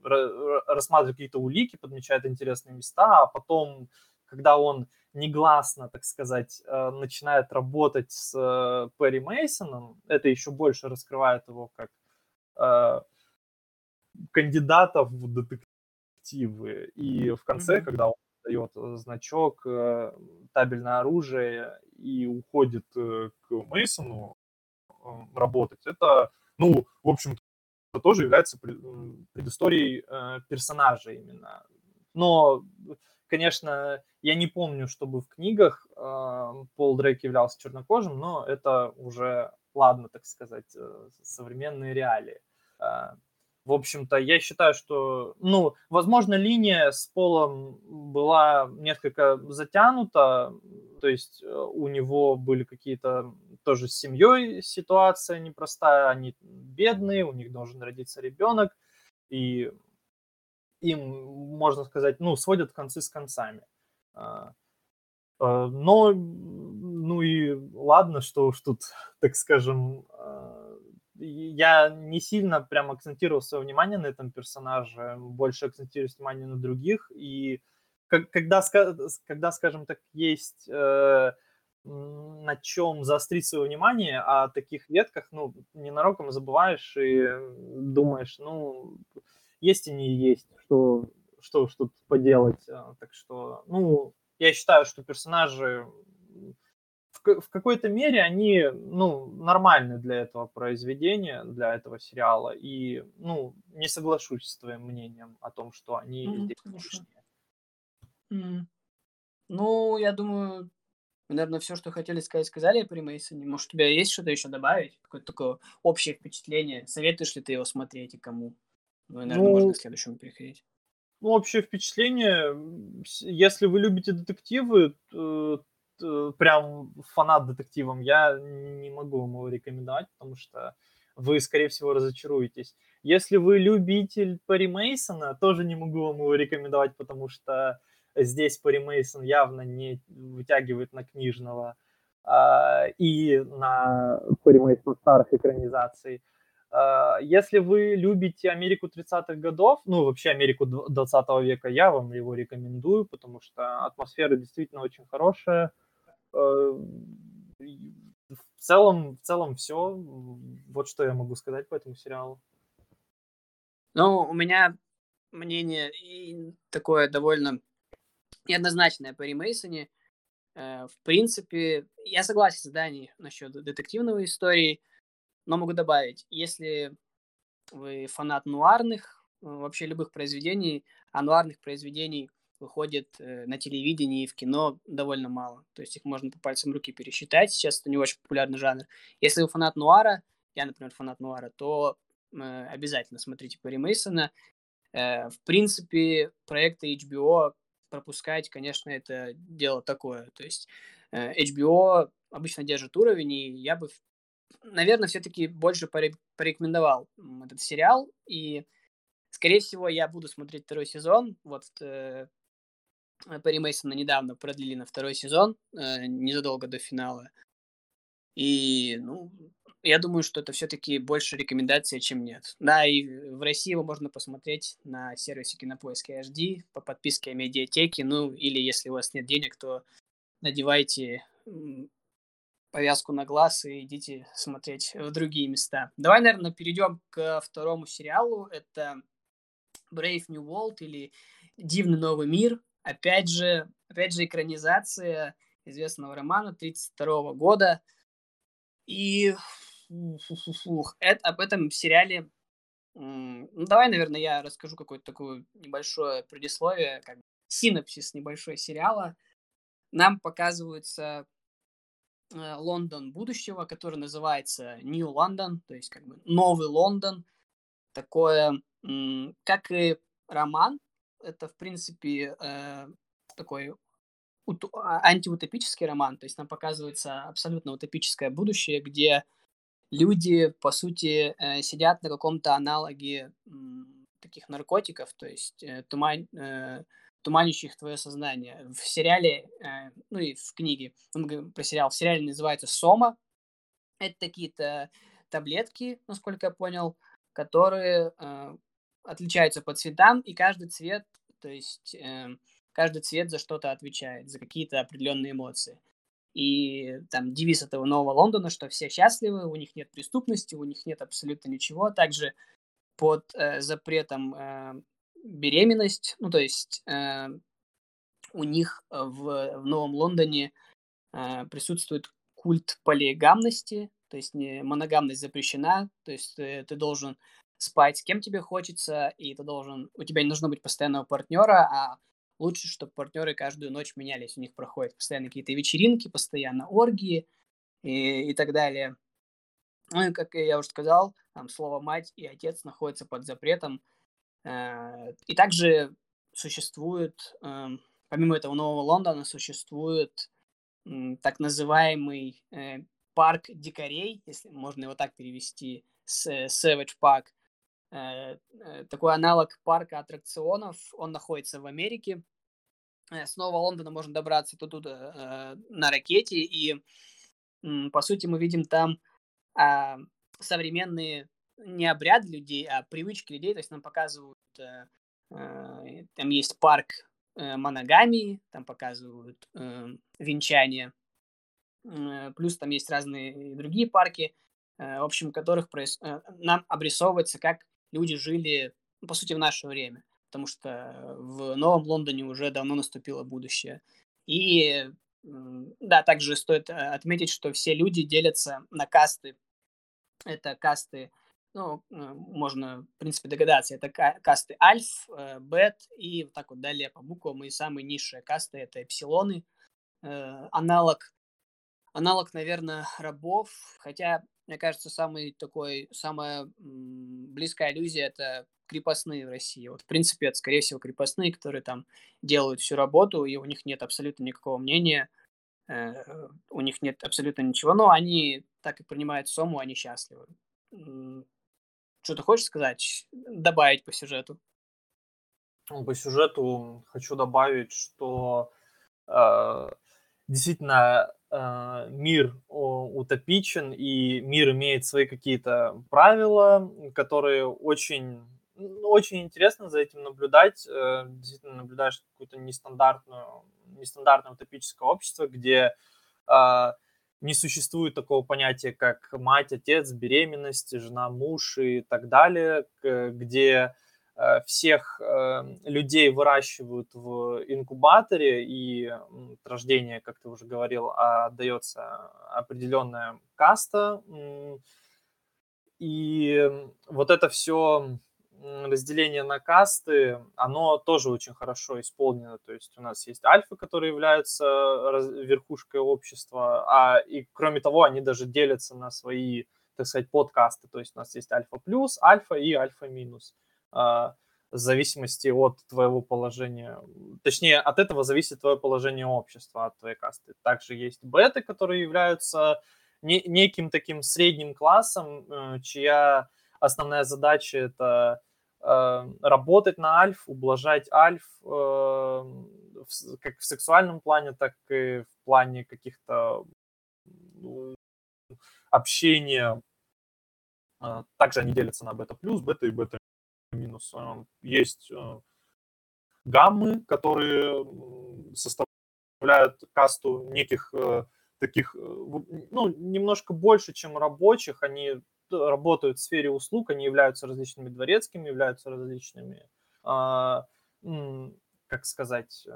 рассматривает какие-то улики, подмечает интересные места, а потом, когда он негласно, так сказать, э, начинает работать с э, Перри Мейсоном, это еще больше раскрывает его как кандидата в детективы. И в конце, mm-hmm. когда он дает значок, табельное оружие и уходит э, к Мейсону работать, это, ну, в общем-то, тоже является предысторией э, персонажа именно. Но, конечно, я не помню, чтобы в книгах э, Пол Дрейк являлся чернокожим, но это уже, ладно, так сказать, современные реалии. В общем-то, я считаю, что, ну, возможно, линия с Полом была несколько затянута, то есть э, у него были какие-то тоже с семьей ситуация непростая, они бедные, у них должен родиться ребенок, и им, можно сказать, ну, сводят концы с концами. А, э, но, ну и ладно, что уж тут, <laughs> так скажем, а, я не сильно прям акцентировал свое внимание на этом персонаже, больше акцентирую внимание на других. И когда, когда скажем так, есть э, на чем заострить свое внимание, о таких ветках, ну, ненароком забываешь и думаешь, ну, есть и не есть, что, что, что поделать. А, так что, ну, я считаю, что персонажи в, какой-то мере они, ну, нормальны для этого произведения, для этого сериала. И, ну, не соглашусь с твоим мнением о том, что они mm, здесь лишние. Mm. Ну, я думаю, мы, наверное, все, что хотели сказать, сказали при Мейсоне. Может, у тебя есть что-то еще добавить? Какое-то такое общее впечатление? Советуешь ли ты его смотреть и кому? Ну, наверное, ну, можно к следующему переходить. Ну, общее впечатление, если вы любите детективы, Э, прям фанат детективом, я не могу ему его рекомендовать, потому что вы, скорее всего, разочаруетесь. Если вы любитель Перри Мейсона, тоже не могу вам его рекомендовать, потому что здесь Перри Мейсон явно не вытягивает на книжного а, и на Перри Мейсон старых экранизаций. Э, если вы любите Америку 30-х годов, ну, вообще Америку 20 века, я вам его рекомендую, потому что атмосфера действительно очень хорошая. Э, в целом, в целом все. Вот что я могу сказать по этому сериалу. Ну, у меня мнение такое довольно неоднозначное по Ремейсоне. Э, в принципе, я согласен с Даней насчет детективной истории, но могу добавить, если вы фанат нуарных, э, вообще любых произведений, а нуарных произведений выходит э, на телевидении и в кино довольно мало. То есть их можно по пальцам руки пересчитать. Сейчас это не очень популярный жанр. Если вы фанат нуара, я, например, фанат нуара, то э, обязательно смотрите Перри Мейсона. Э, в принципе, проекты HBO пропускать, конечно, это дело такое. То есть э, HBO обычно держит уровень, и я бы наверное, все-таки больше порекомендовал этот сериал. И, скорее всего, я буду смотреть второй сезон. Вот э, Перри Мейсона недавно продлили на второй сезон, э, незадолго до финала. И, ну, я думаю, что это все-таки больше рекомендация, чем нет. Да, и в России его можно посмотреть на сервисе Кинопоиска HD по подписке медиатеки. Ну, или если у вас нет денег, то надевайте повязку на глаз и идите смотреть в другие места. Давай, наверное, перейдем к второму сериалу. Это Brave New World или Дивный новый мир. Опять же, опять же экранизация известного романа 32 года. И фух, это, об этом сериале ну, давай, наверное, я расскажу какое-то такое небольшое предисловие, как синопсис небольшой сериала. Нам показываются Э, Лондон будущего, который называется New London, то есть как бы новый Лондон. Такое, как и роман, это, в принципе, э, такой а, антиутопический роман, то есть нам показывается абсолютно утопическое будущее, где люди, по сути, э, сидят на каком-то аналоге таких наркотиков, то есть туман, туманящих твое сознание. В сериале, э, ну и в книге, мы говорим про сериал, в сериале называется «Сома». Это какие-то таблетки, насколько я понял, которые э, отличаются по цветам, и каждый цвет, то есть э, каждый цвет за что-то отвечает, за какие-то определенные эмоции. И там девиз этого нового Лондона, что все счастливы, у них нет преступности, у них нет абсолютно ничего. Также под э, запретом э, беременность, ну то есть э, у них в, в Новом Лондоне э, присутствует культ полигамности, то есть не, моногамность запрещена, то есть ты, ты должен спать с кем тебе хочется, и ты должен, у тебя не должно быть постоянного партнера, а лучше, чтобы партнеры каждую ночь менялись, у них проходят постоянно какие-то вечеринки, постоянно оргии и, и так далее. Ну и, как я уже сказал, там слово «мать» и «отец» находятся под запретом, Э, и также существует, эм, помимо этого Нового Лондона, существует так называемый э, парк дикарей, если можно его так перевести, Savage Park. Э, такой аналог парка аттракционов, он находится в Америке. С Нового Лондона можно добраться туда на ракете, и по сути мы видим там а, современные не обряд людей, а привычки людей. То есть нам показывают, э, э, там есть парк э, моногамии, там показывают э, венчание. Э, плюс там есть разные другие парки, э, в общем, которых э, нам обрисовывается, как люди жили, по сути, в наше время. Потому что в Новом Лондоне уже давно наступило будущее. И да, также стоит э, отметить, что все люди делятся на касты. Это касты ну, можно, в принципе, догадаться, это касты альф, э, бет и вот так вот далее по буквам. И самые низшие касты это эпсилоны, э, аналог, аналог, наверное, рабов, хотя, мне кажется, самый такой, самая близкая аллюзия это крепостные в России. Вот, в принципе, это, скорее всего, крепостные, которые там делают всю работу, и у них нет абсолютно никакого мнения, у них нет абсолютно ничего, но они, так как принимают сому, они счастливы. Что ты хочешь сказать, добавить по сюжету? Ну, по сюжету хочу добавить, что э, действительно э, э, мир утопичен, и мир имеет свои какие-то правила, которые очень, очень интересно за этим наблюдать. Э, действительно наблюдаешь какую-то нестандартную, нестандартное утопическое общество, где э, не существует такого понятия, как мать, отец, беременность, жена, муж и так далее, где всех эм, людей выращивают в инкубаторе, и от рождения, как ты уже говорил, отдается определенная каста. И вот это все разделение на касты, оно тоже очень хорошо исполнено. То есть у нас есть альфы, которые являются верхушкой общества, а и кроме того, они даже делятся на свои, так сказать, подкасты. То есть у нас есть альфа плюс, альфа и альфа минус. А, в зависимости от твоего положения. Точнее, от этого зависит твое положение общества, от твоей касты. Также есть беты, которые являются не, неким таким средним классом, э, чья основная задача это э, работать на альф, ублажать альф, э, как в сексуальном плане, так и в плане каких-то ну, общения. Э, также они делятся на бета плюс, бета и бета минус. Есть э, гаммы, которые составляют касту неких э, таких, э, ну, немножко больше, чем рабочих. Они работают в сфере услуг, они являются различными дворецкими, являются различными, а, как сказать,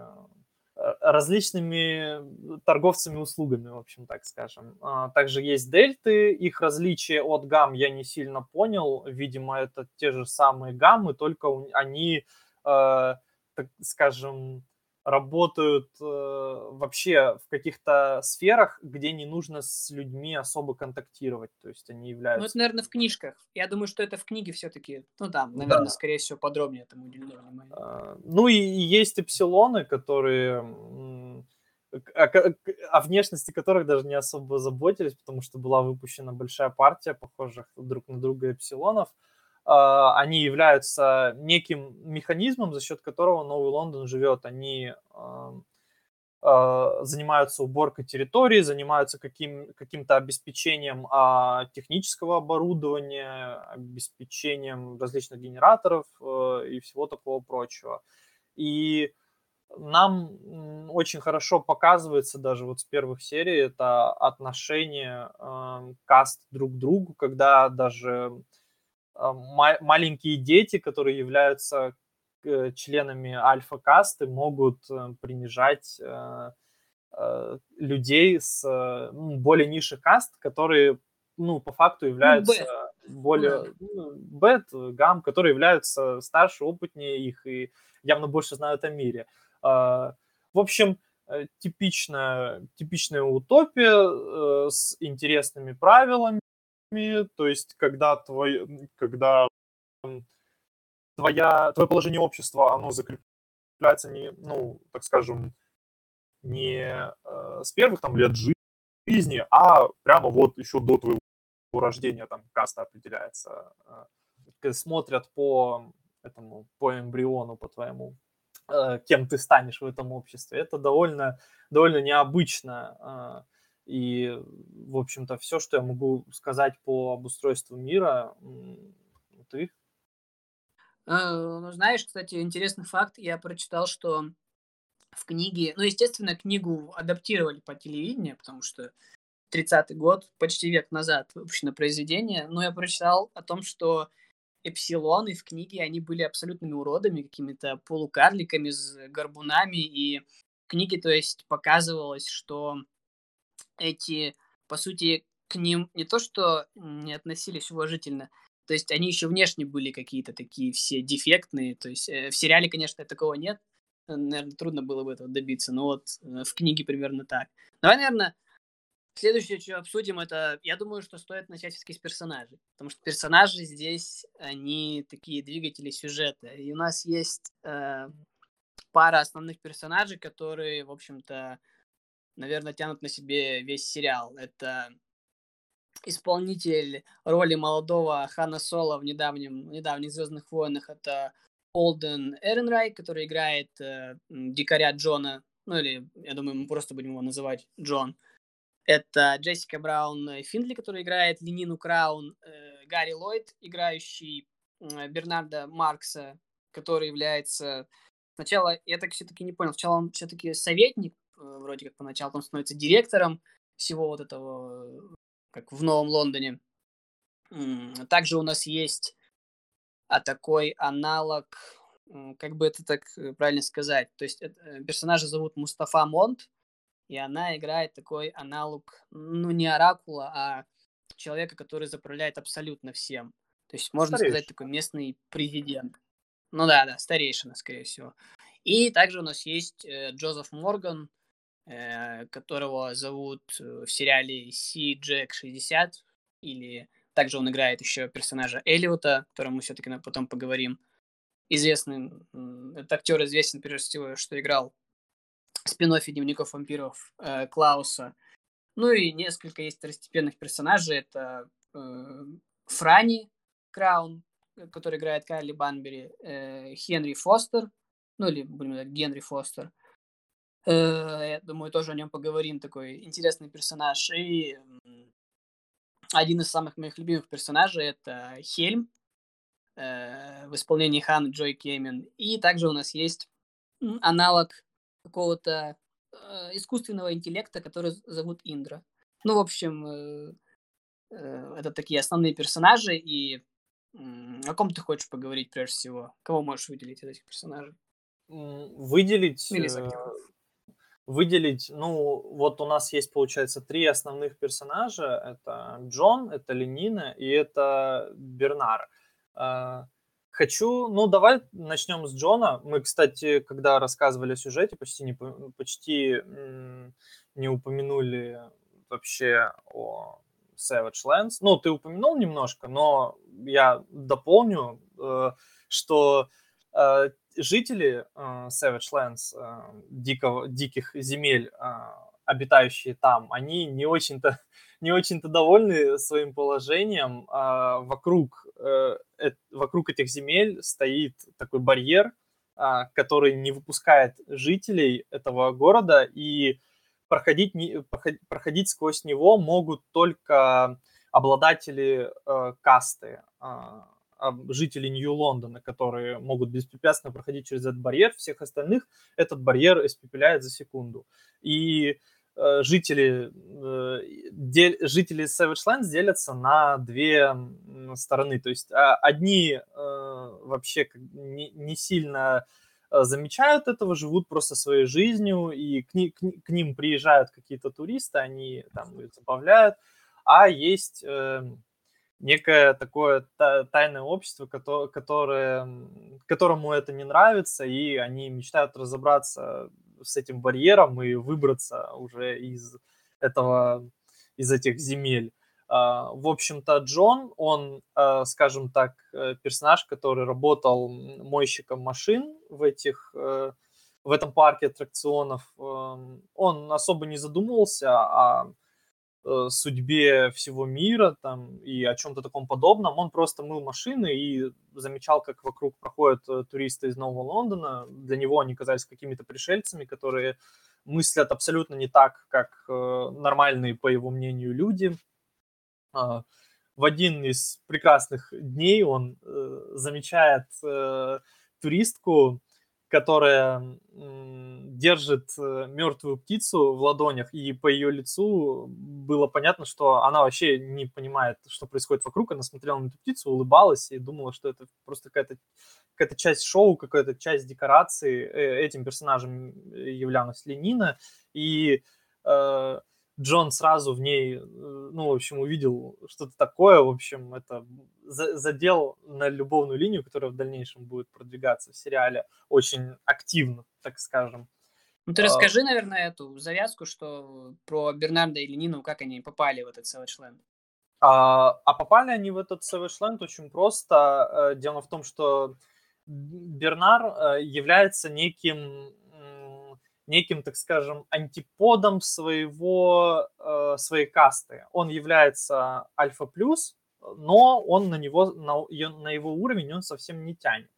различными торговцами услугами, в общем, так скажем. А, также есть дельты, их различие от гамм я не сильно понял, видимо, это те же самые гаммы, только они, э, так скажем, работают э, вообще в каких-то сферах, где не нужно с людьми особо контактировать, то есть они являются... Ну, это, наверное, в книжках. Я думаю, что это в книге все-ки, ну да, наверное, да. скорее всего, подробнее этому уделено внимание. А, ну и, и есть эпсилоны, которые о, о внешности которых даже не особо заботились, потому что была выпущена большая партия похожих друг на друга эпсилонов. А, они являются неким механизмом, за счет которого Новый Лондон живет. Они а, занимаются уборкой территории, занимаются каким, каким-то обеспечением а, технического оборудования, обеспечением различных генераторов э, и всего такого прочего. И нам очень хорошо показывается даже вот с первых серий это отношение э, каст друг к другу, когда даже а, маленькие дети, которые являются э, членами альфа-касты, могут э, принижать э, людей с ну, более низших каст, которые, ну, по факту ну, являются ну, более... Ну, бет, гам, которые являются старше, опытнее их и явно больше знают о мире. В общем, типичная, типичная утопия с интересными правилами, то есть когда, твой, когда твоя, твое положение общества, оно закрепляется не, ну, так скажем, не э, с первых там лет жизни, а прямо вот еще до твоего рождения там каста определяется. Э, смотрят по этому, по эмбриону, по твоему, э, кем ты станешь в этом обществе. Это довольно, довольно необычно. И, в общем-то, все, что я могу сказать по обустройству мира, ты. Э, ну, знаешь, кстати, интересный факт. Я прочитал, что в книге... Ну, естественно, книгу адаптировали по телевидению, потому что 30-й год, почти век назад выпущено произведение. Но я прочитал о том, что эпсилоны в книге, они были абсолютными уродами, какими-то полукарликами с горбунами. И в книге, то есть, показывалось, что эти, по сути, к ним не то что не относились уважительно, то есть они еще внешне были какие-то такие все дефектные. То есть э, в сериале, конечно, такого нет. Наверное, трудно было бы этого добиться. Но вот э, в книге примерно так. Давай, наверное, следующее, что обсудим, это, я думаю, что стоит начать все-таки с персонажей. Потому что персонажи здесь, они такие двигатели сюжета. И у нас есть э, пара основных персонажей, которые, в общем-то, наверное, тянут на себе весь сериал. Это исполнитель роли молодого Хана Соло в недавнем, недавних «Звездных войнах» это Олден Эренрайк, который играет э, дикаря Джона, ну или, я думаю, мы просто будем его называть Джон. Это Джессика Браун Финдли, которая играет Ленину Краун, э, Гарри Ллойд, играющий э, Бернарда Маркса, который является... Сначала, я так все-таки не понял, сначала он все-таки советник, вроде как поначалу, он становится директором всего вот этого, как в Новом Лондоне. Также у нас есть а такой аналог, как бы это так правильно сказать, то есть персонажа зовут Мустафа Монт, и она играет такой аналог, ну, не оракула, а человека, который заправляет абсолютно всем. То есть, можно Старейшина. сказать, такой местный президент. Ну да, да, старейшина, скорее всего. И также у нас есть э, Джозеф Морган, э, которого зовут э, в сериале Си Джек 60, или также он играет еще персонажа Эллиота, о котором мы все-таки потом поговорим. Известный, этот актер известен прежде всего, что играл спин дневников вампиров э, Клауса. Ну и несколько есть второстепенных персонажей. Это э, Франи Краун, который играет Кайли Банбери, э, Хенри Фостер, ну или, будем говорить, Генри Фостер. Э, я думаю, тоже о нем поговорим. Такой интересный персонаж. И один из самых моих любимых персонажей это Хельм э, в исполнении Хан Джой Кеймен. И также у нас есть аналог какого-то э, искусственного интеллекта, который зовут Индра. Ну, в общем, это такие основные персонажи, и о ком ты хочешь поговорить прежде всего? Кого можешь выделить из этих персонажей? Выделить... Или выделить, ну, вот у нас есть, получается, три основных персонажа. Это Джон, это Ленина и это Бернар. Э, Хочу, ну давай начнем с Джона. Мы, кстати, когда рассказывали о сюжете, почти не, почти не упомянули вообще о Savage Lands. Ну, ты упомянул немножко, но я дополню, э, что э, жители э, Savage Lands, дикого, диких земель, обитающие там, они не очень-то <laughs> не очень-то довольны своим положением. А вокруг, э, э, вокруг этих земель стоит такой барьер, а, который не выпускает жителей этого города, и проходить, проходить сквозь него могут только обладатели э, касты, жители Нью-Лондона, которые могут беспрепятственно проходить через этот барьер. Всех остальных этот барьер испепеляет за секунду. И Э, жители, э, жители Savage Lands делятся на две стороны. То есть а, одни э, вообще не, сильно замечают этого, живут просто своей жизнью, и к, ни, к, ним приезжают какие-то туристы, они там их забавляют, а есть некое такое тайное общество, которое, которому это не нравится, и они мечтают разобраться с этим барьером и выбраться уже из этого, из этих земель. А, в общем-то, Джон, он, а, скажем так, э, персонаж, который работал мойщиком машин в этих э, в этом парке аттракционов, эм, он особо не задумывался о Э, судьбе всего мира там и о чем-то таком подобном. Он просто мыл машины и замечал, как вокруг проходят э, туристы из Нового Лондона. Для него они казались какими-то пришельцами, которые мыслят абсолютно не так, как э, нормальные, по его мнению, люди. А, в один из прекрасных дней он замечает туристку, которая держит э, мертвую птицу в ладонях, и по ее лицу было понятно, что она вообще не понимает, что происходит вокруг. Она смотрела на эту птицу, улыбалась и думала, что это просто какая-то какая часть шоу, какая-то часть декорации. Э, этим персонажем являлась Ленина. И э, Джон сразу в ней, э, ну, в общем, увидел что-то такое, в общем, это задел на любовную линию, которая в дальнейшем будет продвигаться в сериале очень активно, так скажем. Ну, ты а... расскажи, наверное, эту завязку, что про Бернарда и Ленину, как они попали в этот Savage Land. А, а попали они в этот Savage Land очень просто. Э, дело в том, что Бернар э, является неким неким, так скажем, антиподом своего, э, своей касты. Он является альфа плюс, но он на него, на, на его уровень он совсем не тянет.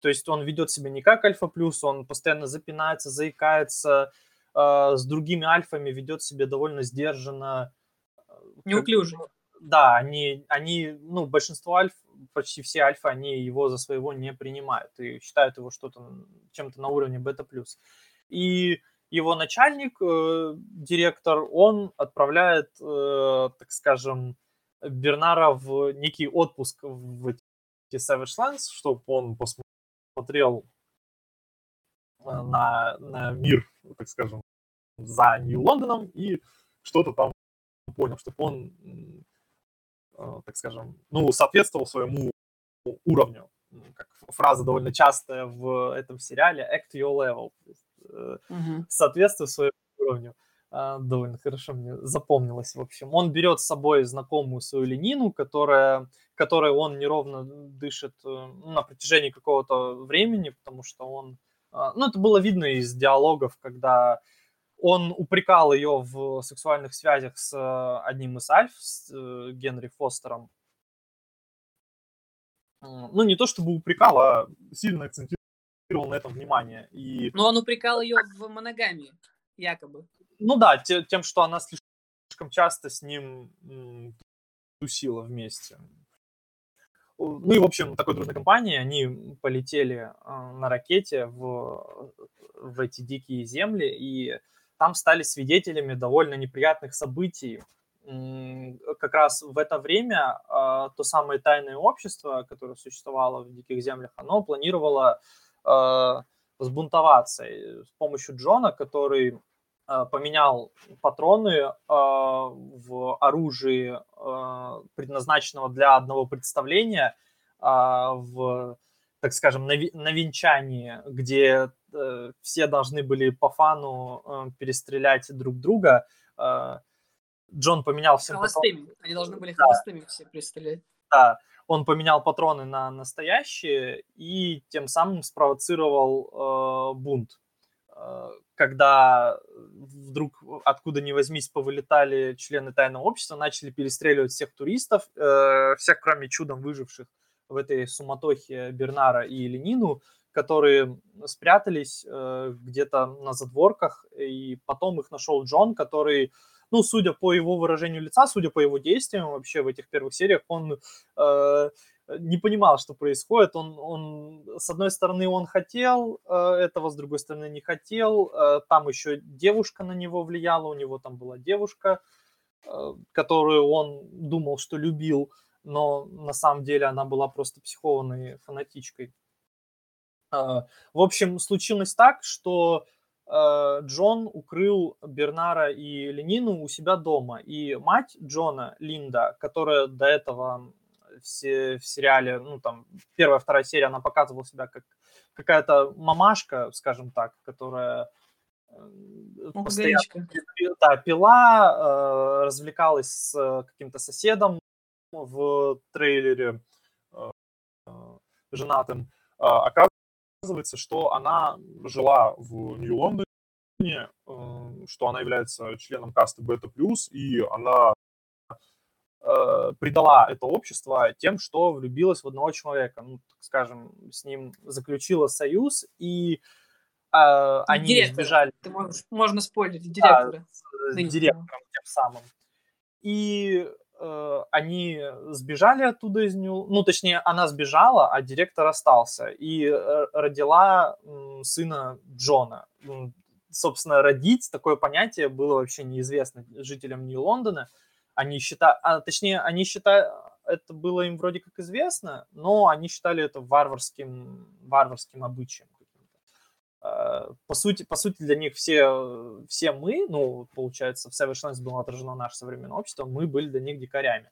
То есть он ведет себя не как альфа плюс, он постоянно запинается, заикается, э, с другими альфами ведет себя довольно сдержанно. Неуклюже. Да, они, они, ну, большинство альф, почти все альфы, они его за своего не принимают и считают его что-то, чем-то на уровне бета-плюс. И его начальник, э, директор, он отправляет, э, так скажем, Бернара в некий отпуск в эти Savage Lands, чтобы он посмотрел э, на, на мир, так скажем, за Нью-Лондоном и что-то там понял, чтобы он, э, так скажем, ну, соответствовал своему уровню. Как фраза довольно частая в этом сериале «act your level», uh-huh. соответствуй своему уровню. А, довольно хорошо мне запомнилось, в общем. Он берет с собой знакомую свою ленину, которая, которой он неровно дышит э, ну, на протяжении какого-то времени, потому что он... А, ну, это было видно из диалогов, когда он упрекал ее в сексуальных связях с э, одним из альф, с Генри Фостером. Ну, не то чтобы упрекал, а сильно акцентировал на этом внимание. И... Но он упрекал ее в моногамии, якобы. Ну да, тем, что она слишком часто с ним тусила вместе. Ну и, в общем, такой дружной компании они полетели а, на ракете в, в эти дикие земли, и там стали свидетелями довольно неприятных событий. Как раз в это время а, то самое тайное общество, которое существовало в диких землях, оно планировало а, сбунтоваться с помощью Джона, который Э, поменял патроны э, в оружии, э, предназначенного для одного представления, в, так скажем, на, венчании, где все должны были по фану перестрелять друг друга. Джон поменял все Холостыми. Патроны. Они должны были холостыми да. все перестрелять. Да, он поменял патроны на настоящие и тем самым спровоцировал э, бунт. Когда вдруг откуда ни возьмись повылетали члены тайного общества, начали перестреливать всех туристов, э, всех кроме чудом выживших в этой суматохе Бернара и Ленину, которые спрятались э, где-то на задворках, и потом их нашел Джон, который, ну, судя по его выражению лица, судя по его действиям вообще в этих первых сериях, он э, не понимал, что происходит. Он, он, с одной стороны, он хотел э, этого, с другой стороны, не хотел. Э, там еще девушка на него влияла, у него там была девушка, э, которую он думал, что любил, но на самом деле она была просто психованной фанатичкой. Э, в общем, случилось так, что Джон укрыл Бернара и Ленину у себя дома. И мать Джона, Линда, которая до этого в, сериале, ну, там, первая, вторая серия, она показывала себя как какая-то мамашка, скажем так, которая э, постоянно да, пила, э, развлекалась с каким-то соседом в трейлере э, женатым. Оказывается, что она жила в Нью-Лондоне, что она является членом касты Бета Плюс, и она э, предала это общество тем, что влюбилась в одного человека, ну, так скажем, с ним заключила союз, и э, они Директор. сбежали. Ты можешь, можно спойлерить, директора. Да, с, с директором тем самым. И э, они сбежали оттуда из нее, ну, точнее, она сбежала, а директор остался, и э, родила э, сына Джона. Собственно, родить такое понятие было вообще неизвестно жителям Нью-Лондона, они считают, а, точнее, они считают, это было им вроде как известно, но они считали это варварским, варварским обычаем. А, по сути, по сути, для них все, все мы, ну, получается, в Savage было отражено наше современное общество, мы были для них дикарями.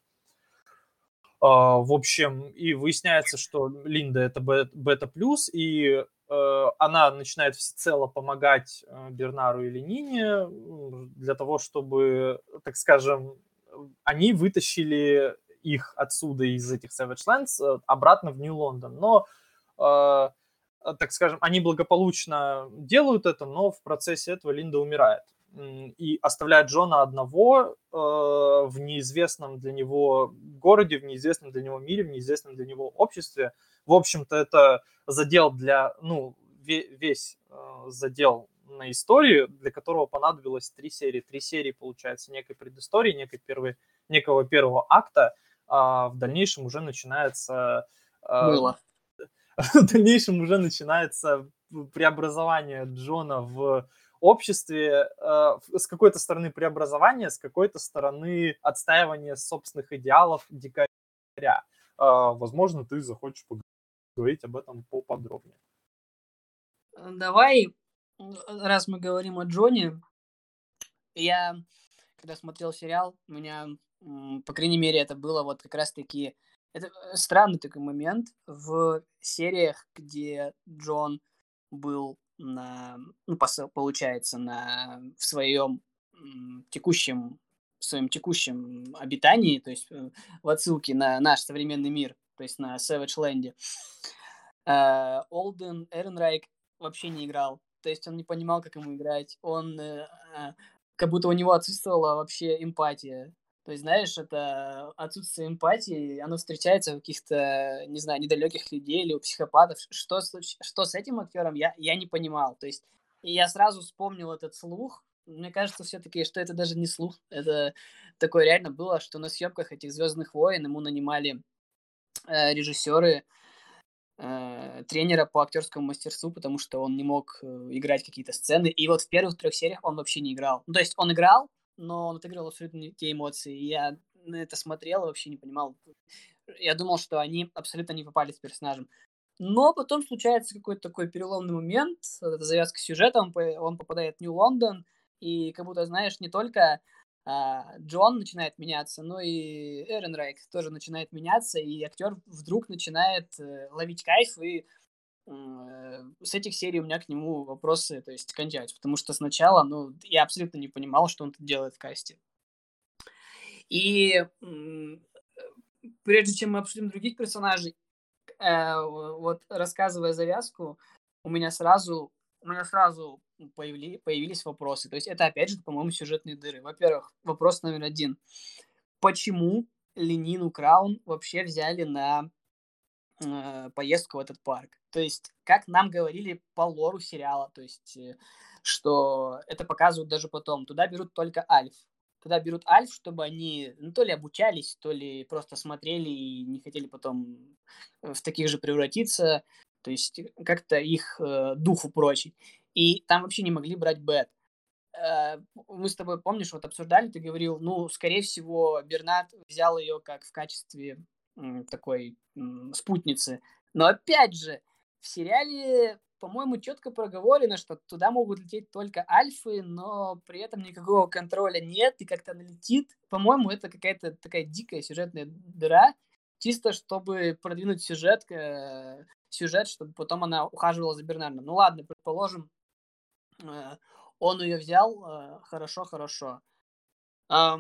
А, в общем, и выясняется, что Линда это бета-плюс, и э, она начинает всецело помогать э, Бернару и Ленине для того, чтобы, так скажем, они вытащили их отсюда, из этих Savage Lands, э, обратно в Нью-Лондон. Но, э, так скажем, они благополучно делают это, но в процессе этого Линда умирает. И оставляет Джона одного э, в неизвестном для него городе, в неизвестном для него мире, в неизвестном для него обществе. В общем-то, это задел для, ну, весь э, задел на истории, для которого понадобилось три серии. Три серии, получается, некой предыстории, некой первой, некого первого акта, а в дальнейшем уже начинается... А, Было. В дальнейшем уже начинается преобразование Джона в обществе э, с какой-то стороны преобразование, с какой-то стороны отстаивание собственных идеалов дикаря. Э, возможно, ты захочешь поговорить об этом поподробнее. Давай, раз мы говорим о Джоне, я, когда смотрел сериал, у меня, по крайней мере, это было вот как раз-таки... Это странный такой момент в сериях, где Джон был на, ну, получается, на, в своем текущем, в своем текущем обитании, то есть э, в отсылке на наш современный мир, то есть на Savage Land. Э, Олден Эренрайк вообще не играл, то есть он не понимал, как ему играть, он э, как будто у него отсутствовала вообще эмпатия. То есть, знаешь, это отсутствие эмпатии, оно встречается у каких-то, не знаю, недалеких людей или у психопатов. Что, что с этим актером, я, я не понимал. То есть, я сразу вспомнил этот слух. Мне кажется, все-таки, что это даже не слух. Это такое реально было, что на съемках этих Звездных войн ему нанимали э, режиссеры, э, тренера по актерскому мастерству, потому что он не мог э, играть какие-то сцены. И вот в первых трех сериях он вообще не играл. Ну, то есть он играл, но он отыгрывал абсолютно не те эмоции. Я на это смотрел и вообще не понимал. Я думал, что они абсолютно не попали с персонажем. Но потом случается какой-то такой переломный момент, это завязка сюжета, он, он попадает в Нью-Лондон, и как будто, знаешь, не только а, Джон начинает меняться, но и Эрен Райк тоже начинает меняться, и актер вдруг начинает э, ловить кайф и с этих серий у меня к нему вопросы, то есть, кончаются, потому что сначала, ну, я абсолютно не понимал, что он тут делает в касте. И прежде чем мы обсудим других персонажей, э, вот рассказывая завязку, у меня сразу, у меня сразу появили, появились вопросы. То есть это, опять же, по-моему, сюжетные дыры. Во-первых, вопрос номер один. Почему Ленину Краун вообще взяли на э, поездку в этот парк. То есть, как нам говорили по лору сериала, то есть, э, что это показывают даже потом. Туда берут только Альф. Туда берут Альф, чтобы они ну, то ли обучались, то ли просто смотрели и не хотели потом в таких же превратиться. То есть, как-то их э, дух упрочить. И там вообще не могли брать Бет э, мы с тобой, помнишь, вот обсуждали, ты говорил, ну, скорее всего, Бернат взял ее как в качестве такой спутницы. Но опять же, в сериале, по-моему, четко проговорено, что туда могут лететь только альфы, но при этом никакого контроля нет, и как-то она летит. По-моему, это какая-то такая дикая сюжетная дыра, чисто чтобы продвинуть сюжет, э, сюжет, чтобы потом она ухаживала за Бернардом. Ну ладно, предположим, э, он ее взял, э, хорошо, хорошо. Э,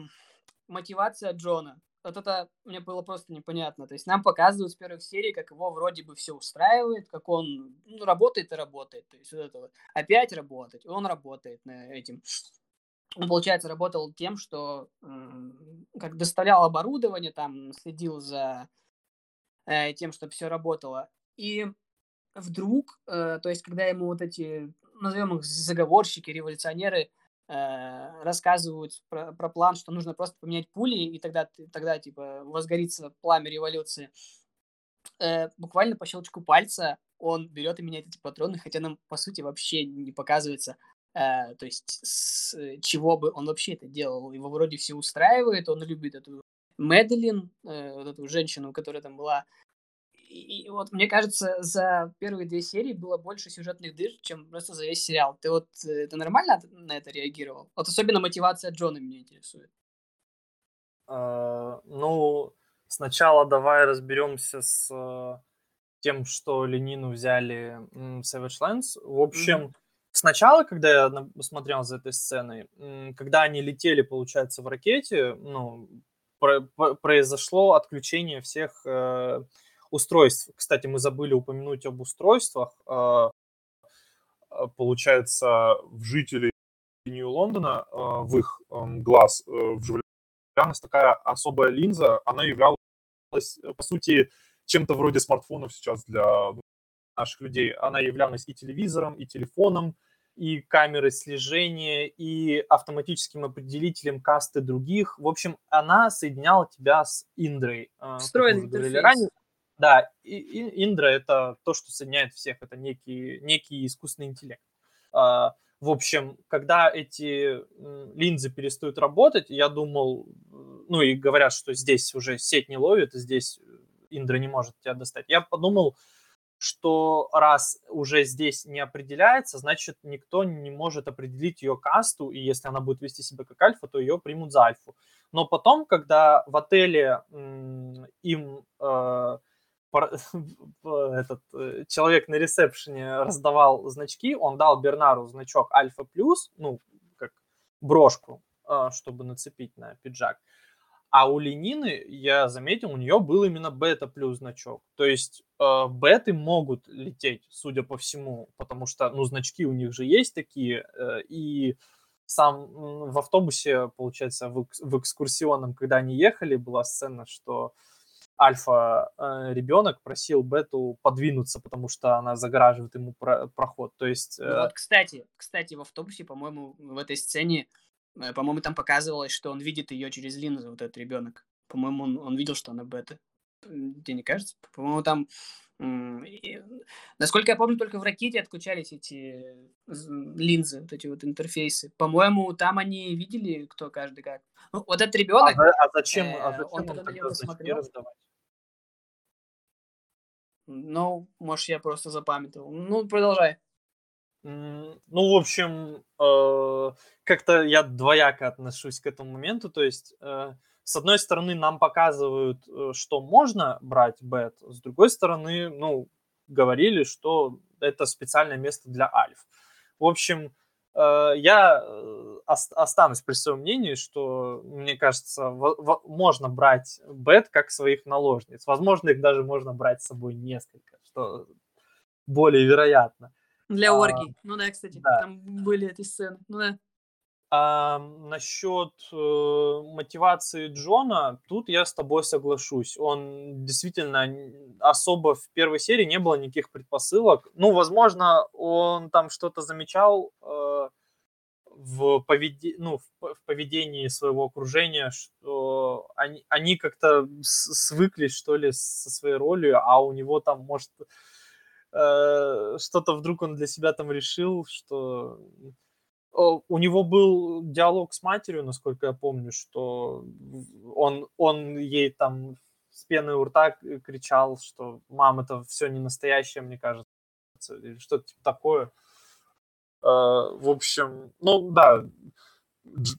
мотивация Джона вот это мне было просто непонятно. То есть нам показывают с первых серий, как его вроде бы все устраивает, как он ну, работает и работает. То есть вот это вот опять работать, он работает на этим. Он, получается, работал тем, что как доставлял оборудование, там следил за э, тем, чтобы все работало. И вдруг, э, то есть, когда ему вот эти, назовем их заговорщики, революционеры, рассказывают про, про план, что нужно просто поменять пули, и тогда, тогда типа, возгорится пламя революции. Э, буквально по щелчку пальца он берет и меняет эти патроны, хотя нам, по сути, вообще не показывается, э, то есть с чего бы он вообще это делал. Его вроде все устраивает, он любит эту Медлин, э, вот эту женщину, которая там была и, вот мне кажется, за первые две серии было больше сюжетных дыр, чем просто за весь сериал. Ты вот э, ты нормально на это реагировал? Вот особенно мотивация Джона меня интересует. Uh, ну, сначала давай разберемся с uh, тем, что Ленину взяли Savage Lands. В общем, mm-hmm. сначала, когда я смотрел за этой сценой, когда они летели, получается, в ракете, ну, про- произошло отключение всех uh, устройств. Кстати, мы забыли упомянуть об устройствах. А, а, получается, в жителей Нью-Лондона, а, в их глаз э, вживлялась такая особая линза. Она являлась, по сути, чем-то вроде смартфонов сейчас для наших людей. Она являлась и телевизором, и телефоном, и камерой слежения, и автоматическим определителем касты других. В общем, она соединяла тебя с Индрой. Э, Встроенный интерфейс. Ранее. Да, Индра — это то, что соединяет всех, это некий, некий искусственный интеллект. А, в общем, когда эти линзы перестают работать, я думал, ну и говорят, что здесь уже сеть не ловит, здесь Индра не может тебя достать. Я подумал, что раз уже здесь не определяется, значит, никто не может определить ее касту, и если она будет вести себя как альфа, то ее примут за альфу. Но потом, когда в отеле им э, <laughs> этот э, человек на ресепшене раздавал значки, он дал Бернару значок Альфа Плюс, ну, как брошку, э, чтобы нацепить на пиджак. А у Ленины, я заметил, у нее был именно бета плюс значок. То есть э, беты могут лететь, судя по всему, потому что, ну, значки у них же есть такие, э, и сам в автобусе, получается, в, в экскурсионном, когда они ехали, была сцена, что альфа э, ребенок просил бету подвинуться, потому что она загораживает ему про- проход. То есть... Э... Ну вот, кстати, кстати, в автобусе, по-моему, в этой сцене Э, по-моему, там показывалось, что он видит ее через линзу, вот этот ребенок. По-моему, он, он видел, что она бета. Тебе не кажется? По-моему, там... И, насколько я помню, только в ракете отключались эти линзы, вот эти вот интерфейсы. По-моему, там они видели, кто каждый как. Ну, вот этот ребенок. А, а зачем, э, а зачем он, он тогда смотрел? Раздавать? Ну, может, я просто запамятовал. Ну, продолжай. Ну, в общем, э, как-то я двояко отношусь к этому моменту. То есть, э, с одной стороны, нам показывают, э, что можно брать бет, с другой стороны, ну, говорили, что это специальное место для альф. В общем, я останусь при своем мнении, что, мне кажется, можно брать бет как своих наложниц. Возможно, их даже можно брать с собой несколько, что более вероятно. Для а, оргий. Ну да, кстати, да. там были эти сцены. Ну да. А насчет э, мотивации Джона, тут я с тобой соглашусь. Он действительно особо в первой серии не было никаких предпосылок. Ну, возможно, он там что-то замечал э, в, поведи... ну, в, в поведении своего окружения, что они, они как-то свыклись, что ли, со своей ролью, а у него там, может, Э, что-то вдруг он для себя там решил, что у него был диалог с матерью, насколько я помню, что он, он ей там с пеной у рта кричал, что мам, это все не настоящее, мне кажется, или что-то типа такое. Э, в общем, ну да,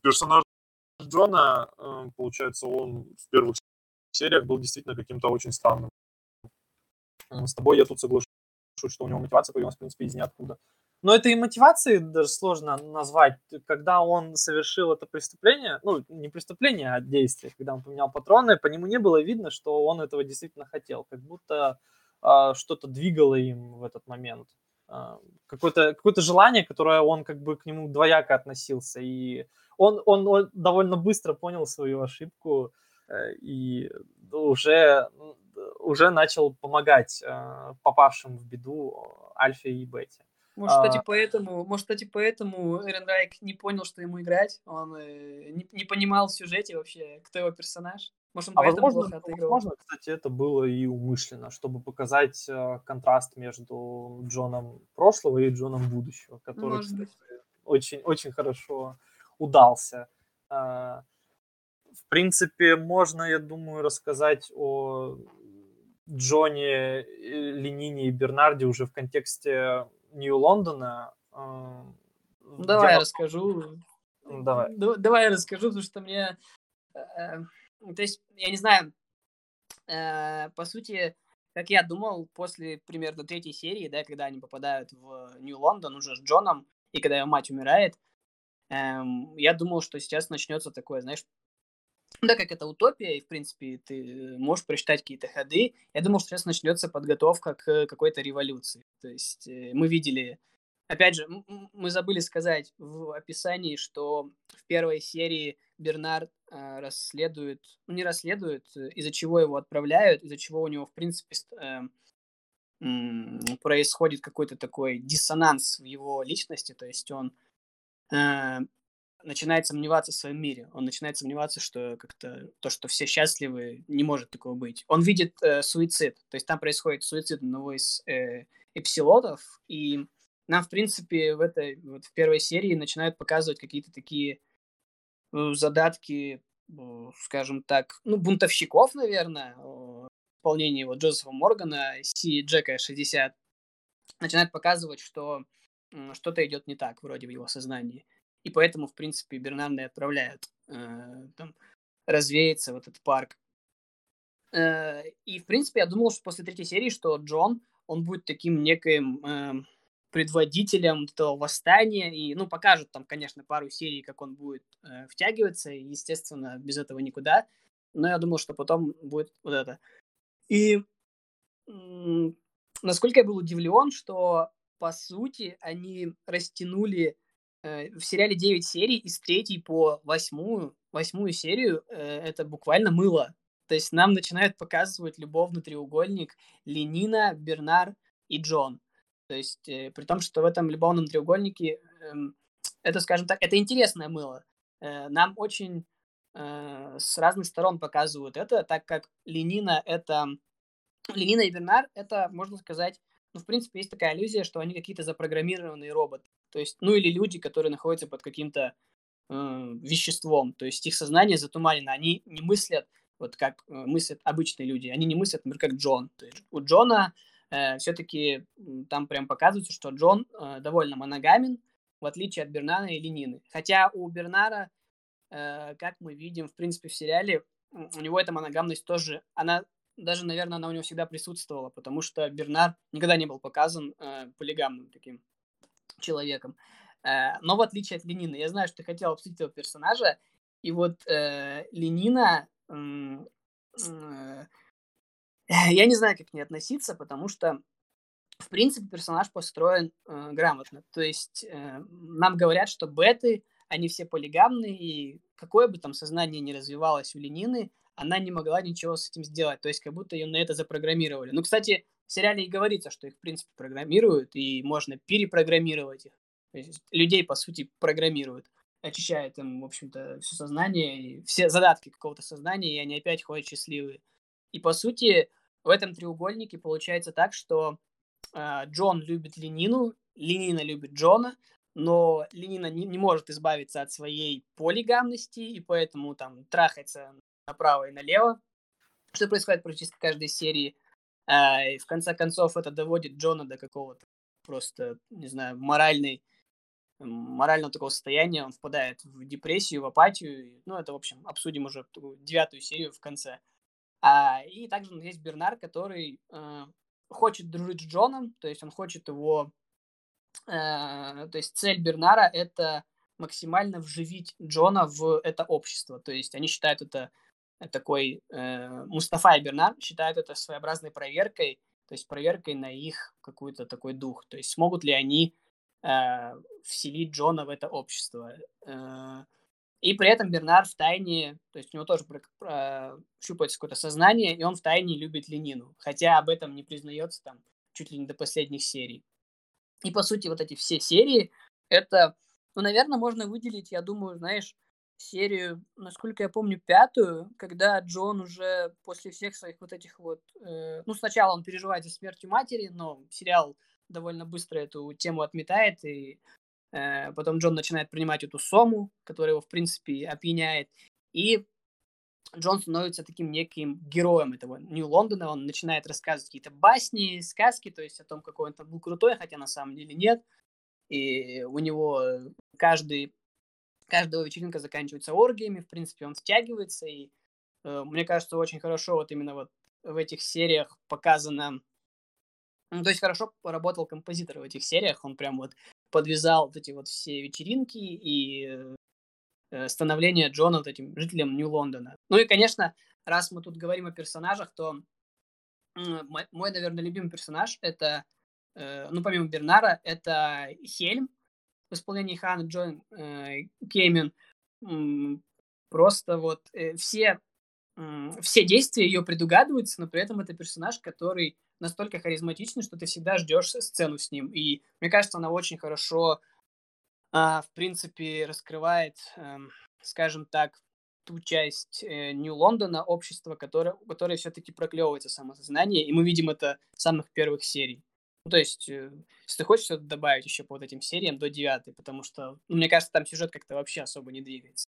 персонаж Джона, э, получается, он в первых сериях был действительно каким-то очень странным. С тобой я тут соглашусь что у него мотивация появилась, в принципе, из ниоткуда. Но это и мотивации даже сложно назвать, когда он совершил это преступление, ну, не преступление, а действие, когда он поменял патроны, по нему не было видно, что он этого действительно хотел, как будто э, что-то двигало им в этот момент. Э, какое-то, какое-то желание, которое он как бы к нему двояко относился, и он, он, он довольно быстро понял свою ошибку, э, и уже уже начал помогать э, попавшим в беду Альфе и Бете. Может, кстати, а... поэтому, может, кстати, поэтому Эрен Райк не понял, что ему играть. Он э, не, не понимал в сюжете вообще, кто его персонаж. Может, он а поэтому возможно, плохо отыгрывал. Возможно, кстати, это было и умышленно, чтобы показать э, контраст между Джоном прошлого и Джоном будущего, который, кстати, очень, очень хорошо удался. Э, в принципе, можно, я думаю, рассказать о Джонни, Ленине и Бернарде уже в контексте Нью-Лондона. Э, давай я расскажу. Давай. Давай я расскажу, потому что мне... Э, э, то есть, я не знаю, по сути, как я думал, после примерно третьей серии, да, когда они попадают в Нью-Лондон уже с Джоном, и когда его мать умирает, эм, я думал, что сейчас начнется такое, знаешь, да, как это утопия, и, в принципе, ты можешь прочитать какие-то ходы. Я думал, что сейчас начнется подготовка к какой-то революции. То есть э, мы видели... Опять же, мы забыли сказать в описании, что в первой серии Бернард э, расследует, ну не расследует, э, из-за чего его отправляют, из-за чего у него, в принципе, э, происходит какой-то такой диссонанс в его личности, то есть он начинает сомневаться в своем мире, он начинает сомневаться, что как-то то, что все счастливы, не может такого быть. Он видит э, суицид, то есть там происходит суицид одного из э, эпсилотов, и нам, в принципе, в этой вот в первой серии начинают показывать какие-то такие э, задатки, э, скажем так, ну, бунтовщиков, наверное, в исполнении вот Джозефа Моргана, Си Джека 60, начинает показывать, что что-то идет не так вроде в его сознании. И поэтому, в принципе, Бернарда отправляют э, там, развеяться в этот парк. Э, и, в принципе, я думал, что после третьей серии, что Джон, он будет таким неким э, предводителем этого восстания. И, ну, покажут там, конечно, пару серий, как он будет э, втягиваться. И, естественно, без этого никуда. Но я думал, что потом будет вот это. И насколько я был удивлен, что, по сути, они растянули в сериале 9 серий, из третьей по восьмую, восьмую серию э, это буквально мыло. То есть нам начинают показывать любовный треугольник Ленина, Бернар и Джон. То есть э, при том, что в этом любовном треугольнике э, это, скажем так, это интересное мыло. Э, нам очень э, с разных сторон показывают это, так как Ленина это... Ленина и Бернар это, можно сказать, ну, в принципе, есть такая иллюзия, что они какие-то запрограммированные роботы. То есть, ну или люди, которые находятся под каким-то э, веществом, то есть их сознание затуманено, они не мыслят вот как э, мыслят обычные люди, они не мыслят, например, как Джон. То есть у Джона э, все-таки там прям показывается, что Джон э, довольно моногамен, в отличие от Бернара или Нины. Хотя у Бернара, э, как мы видим, в принципе, в сериале, у него эта моногамность тоже, она даже, наверное, она у него всегда присутствовала, потому что Бернар никогда не был показан э, полигамным таким человеком. Э, но в отличие от Ленина, я знаю, что ты хотел обсудить этого персонажа, и вот э, Ленина, э, я не знаю, как к ней относиться, потому что, в принципе, персонаж построен э, грамотно. То есть э, нам говорят, что беты, они все полигамные, и какое бы там сознание ни развивалось у Ленины, она не могла ничего с этим сделать. То есть как будто ее на это запрограммировали. Ну, кстати, в сериале и говорится, что их, в принципе, программируют, и можно перепрограммировать их. То есть людей, по сути, программируют, очищают им, в общем-то, все сознание, все задатки какого-то сознания, и они опять ходят счастливые. И, по сути, в этом треугольнике получается так, что э, Джон любит Ленину, Ленина любит Джона, но Ленина не, не может избавиться от своей полигамности, и поэтому там трахается направо и налево, что происходит практически в каждой серии. А, и в конце концов это доводит Джона до какого-то просто, не знаю, моральной, морального такого состояния. Он впадает в депрессию, в апатию. Ну, это, в общем, обсудим уже девятую серию в конце. А, и также есть Бернар, который э, хочет дружить с Джоном, то есть он хочет его... Э, то есть цель Бернара — это максимально вживить Джона в это общество. То есть они считают это такой э, Мустафа и Бернар считают это своеобразной проверкой, то есть проверкой на их какой-то такой дух. То есть смогут ли они э, вселить Джона в это общество. Э, и при этом Бернар в тайне, то есть у него тоже про, щупается какое-то сознание, и он в тайне любит Ленину, хотя об этом не признается там чуть ли не до последних серий. И по сути вот эти все серии, это, ну, наверное, можно выделить, я думаю, знаешь, серию, насколько я помню, пятую, когда Джон уже после всех своих вот этих вот... Э, ну, сначала он переживает за смертью матери, но сериал довольно быстро эту тему отметает, и э, потом Джон начинает принимать эту сому, которая его, в принципе, опьяняет, и Джон становится таким неким героем этого Нью-Лондона, он начинает рассказывать какие-то басни, сказки, то есть о том, какой он там был крутой, хотя на самом деле нет, и у него каждый каждая вечеринка заканчивается оргиями, в принципе, он стягивается, и э, мне кажется, очень хорошо вот именно вот в этих сериях показано, ну, то есть хорошо поработал композитор в этих сериях, он прям вот подвязал вот эти вот все вечеринки и э, становление Джона вот этим жителем Нью-Лондона. Ну и, конечно, раз мы тут говорим о персонажах, то э, мой, мой, наверное, любимый персонаж это, э, ну, помимо Бернара, это Хельм, в исполнении Хана Джон э, Кеймен просто вот э, все, э, все действия ее предугадываются, но при этом это персонаж, который настолько харизматичный, что ты всегда ждешь сцену с ним. И мне кажется, она очень хорошо, а, в принципе, раскрывает, эм, скажем так, ту часть э, Нью-Лондона, общества, которое, которое все-таки проклевывается самосознание, и мы видим это с самых первых серий. Ну, то есть, э, если ты хочешь что-то добавить еще по вот этим сериям до девятой, потому что, ну, мне кажется, там сюжет как-то вообще особо не двигается.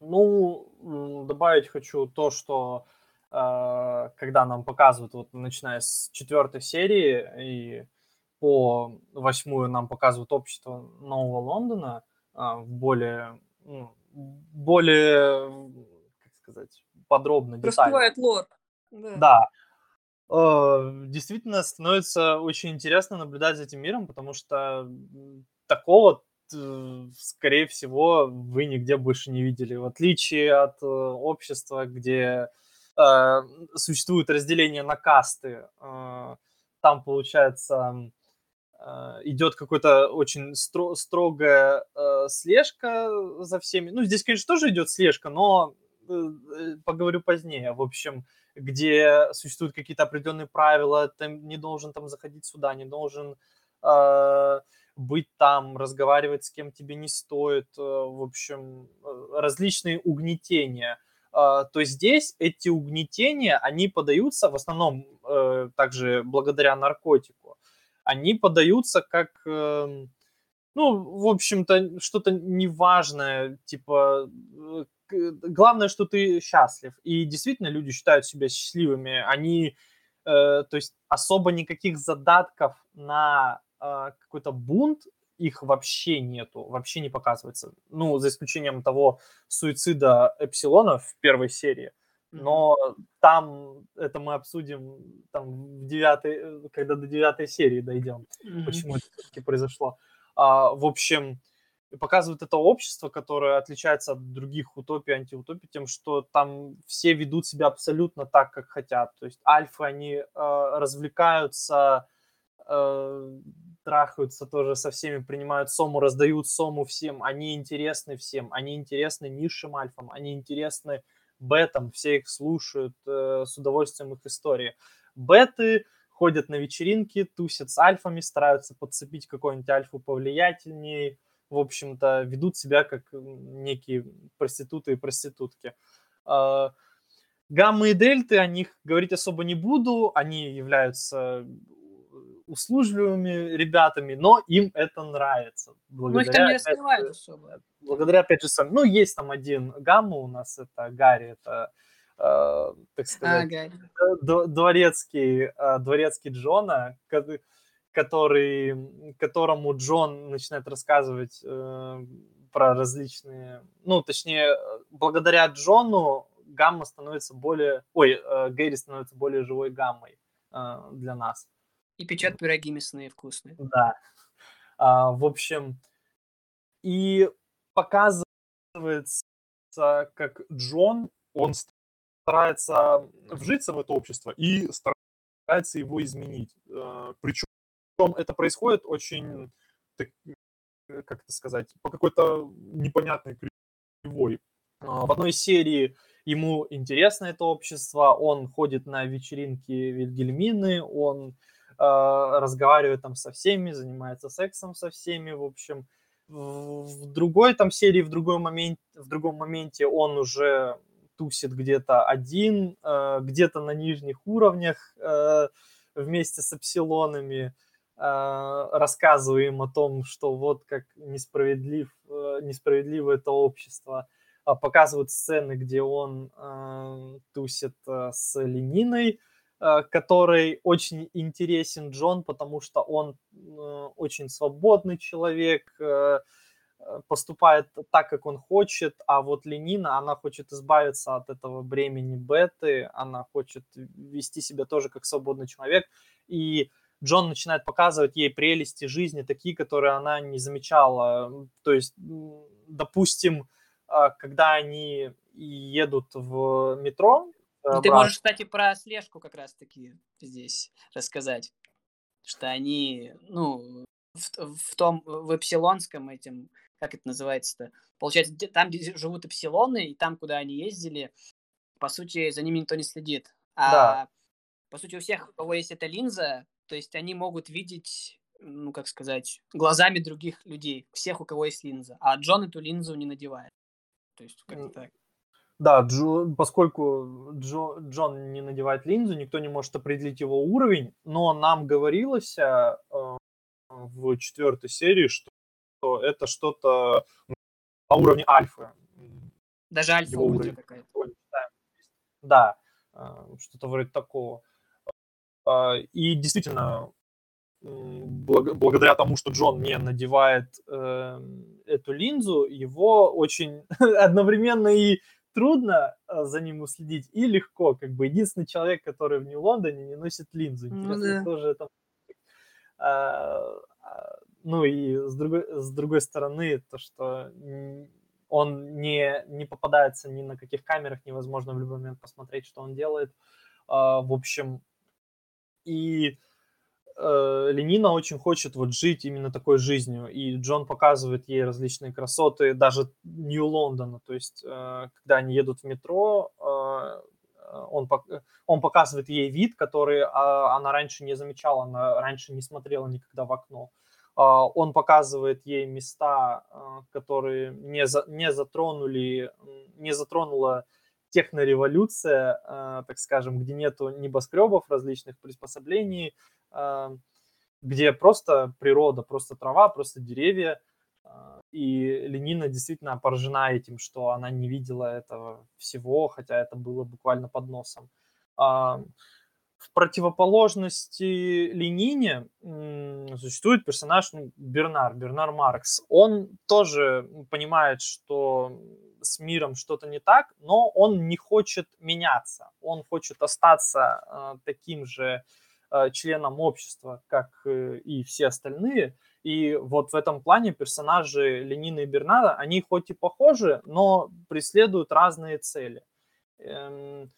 Ну, добавить хочу то, что э, когда нам показывают, вот начиная с четвертой серии и по восьмую нам показывают общество Нового Лондона э, в более, ну, более, как сказать, подробно, детально. Раскрывает лор. Да. да. Э, действительно становится очень интересно наблюдать за этим миром, потому что такого скорее всего, вы нигде больше не видели. В отличие от э, общества, где э, существует разделение на касты, э, там, получается, э, идет какой-то очень стро- строгая э, слежка за всеми. Ну, здесь, конечно, тоже идет слежка, но э, э, поговорю позднее. В общем, где существуют какие-то определенные правила, ты не должен там заходить сюда, не должен... Э, быть там, разговаривать с кем тебе не стоит, э, в общем, э, различные угнетения. А, то здесь эти угнетения, они подаются в основном э, также благодаря наркотику. Они подаются как, эм, ну, в общем-то, что-то неважное, типа, главное, что ты счастлив. И действительно люди считают себя счастливыми. Они, то есть особо никаких задатков на а, какой-то бунт, их вообще нету, вообще не показывается. Ну, за исключением того суицида Эпсилона в первой серии. Но там это мы обсудим там в девятой, когда до девятой серии дойдем, mm-hmm. почему это все-таки произошло. А, в общем, показывают это общество, которое отличается от других утопий, антиутопий, тем, что там все ведут себя абсолютно так, как хотят. То есть альфы, они э, развлекаются, э, трахаются тоже со всеми, принимают сому, раздают сому всем, они интересны всем, они интересны низшим альфам, они интересны бетам, все их слушают э, с удовольствием их истории. Беты ходят на вечеринки, тусят с альфами, стараются подцепить какую-нибудь альфу повлиятельнее, в общем-то, ведут себя как некие проституты и проститутки. Э, гаммы и дельты, о них говорить особо не буду, они являются услужливыми ребятами, но им это нравится. Благодаря, ну, их там не раскрывают особо. Благодаря, опять же, сам, ну, есть там один гамма у нас, это Гарри, это, э, так сказать, а, дворецкий, э, дворецкий Джона, который, которому Джон начинает рассказывать э, про различные, ну, точнее, благодаря Джону гамма становится более, ой, э, Гэри становится более живой гаммой э, для нас. И печат пироги мясные вкусные. Да. А, в общем, и показывается, как Джон, он старается вжиться в это общество и старается его изменить. А, Причем это происходит очень, как это сказать, по какой-то непонятной кривой. А, в одной серии ему интересно это общество, он ходит на вечеринки Вильгельмины, он разговаривает там со всеми, занимается сексом со всеми, в общем. В другой там серии, в, другой момент, в другом моменте он уже тусит где-то один, а, где-то на нижних уровнях а, вместе с эпсилонами, рассказывая им о том, что вот как несправедлив, несправедливо это общество. Показывают сцены, где он тусит с Лениной, Э, который очень интересен Джон, потому что он э, очень свободный человек, э, поступает так, как он хочет, а вот Ленина, она хочет избавиться от этого бремени беты, она хочет вести себя тоже как свободный человек, и Джон начинает показывать ей прелести жизни, такие, которые она не замечала. То есть, допустим, когда они едут в метро, ну, ты можешь, кстати, про слежку как раз-таки здесь рассказать. Что они, ну, в, в том, в эпсилонском этим, как это называется-то? Получается, там, где живут эпсилоны, и там, куда они ездили, по сути, за ними никто не следит. А да. по сути, у всех, у кого есть эта линза, то есть они могут видеть, ну, как сказать, глазами других людей, всех, у кого есть линза. А Джон эту линзу не надевает. То есть, как-то так. Да, Джо, поскольку Джо, Джон не надевает линзу, никто не может определить его уровень, но нам говорилось э, в четвертой серии, что, что это что-то на уровне альфа. Даже альфа ультра какая-то. Да, э, что-то вроде такого. Э, и действительно, благодаря тому, что Джон не надевает э, эту линзу, его очень <laughs> одновременно и трудно э, за ним уследить и легко. Как бы единственный человек, который в Нью-Лондоне не носит линзу. Ну Интересно, ну, да. тоже это... А, а, ну и с другой, с другой стороны, то, что он не, не попадается ни на каких камерах, невозможно в любой момент посмотреть, что он делает. А, в общем, и э, Ленина очень хочет вот жить именно такой жизнью, и Джон показывает ей различные красоты, даже Нью-Лондона, то есть э, когда они едут в метро, э, он, он показывает ей вид, который она раньше не замечала, она раньше не смотрела никогда в окно. Он показывает ей места, э, которые не, за, не затронули, не затронула технореволюция, э, так скажем, где нету небоскребов, различных приспособлений, где просто природа, просто трава, просто деревья. И Ленина действительно поражена этим, что она не видела этого всего, хотя это было буквально под носом. В противоположности Ленине существует персонаж ну, Бернар, Бернар Маркс. Он тоже понимает, что с миром что-то не так, но он не хочет меняться. Он хочет остаться э, таким же э, членом общества, как э, и все остальные. И вот в этом плане персонажи Ленина и Бернара, они хоть и похожи, но преследуют разные цели. Эм,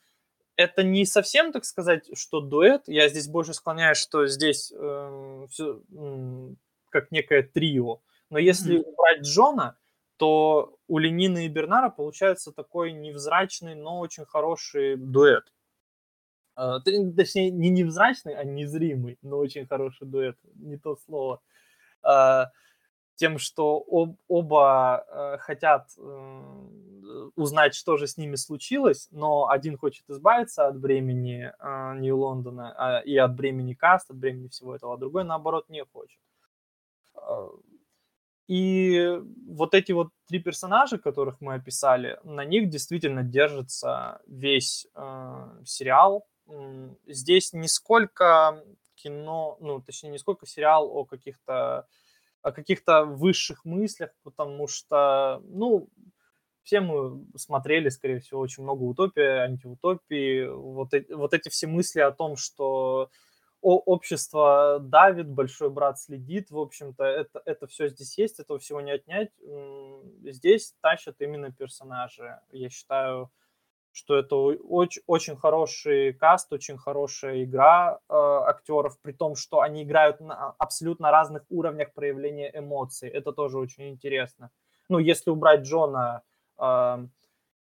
это не совсем, так сказать, что дуэт. Я здесь больше склоняюсь, что здесь э, все э, как некое трио. Но если mm-hmm. убрать Джона, то у Ленина и Бернара получается такой невзрачный, но очень хороший дуэт. А, точнее, не невзрачный, а незримый, но очень хороший дуэт. Не то слово. А, тем, что об, оба э, хотят э, узнать, что же с ними случилось, но один хочет избавиться от бремени э, Нью-Лондона и от бремени каст, от бремени всего этого, а другой, наоборот, не хочет. И вот эти вот три персонажа, которых мы описали, на них действительно держится весь э, сериал. Здесь не сколько кино, ну, точнее, не сколько сериал о каких-то о каких-то высших мыслях, потому что, ну, все мы смотрели, скорее всего, очень много утопии, антиутопии, вот, э, вот эти все мысли о том, что общество давит, большой брат следит, в общем-то, это, это все здесь есть, этого всего не отнять. Здесь тащат именно персонажи. Я считаю, что это очень, очень хороший каст, очень хорошая игра э, актеров, при том, что они играют на абсолютно разных уровнях проявления эмоций. Это тоже очень интересно. Ну, если убрать Джона, э,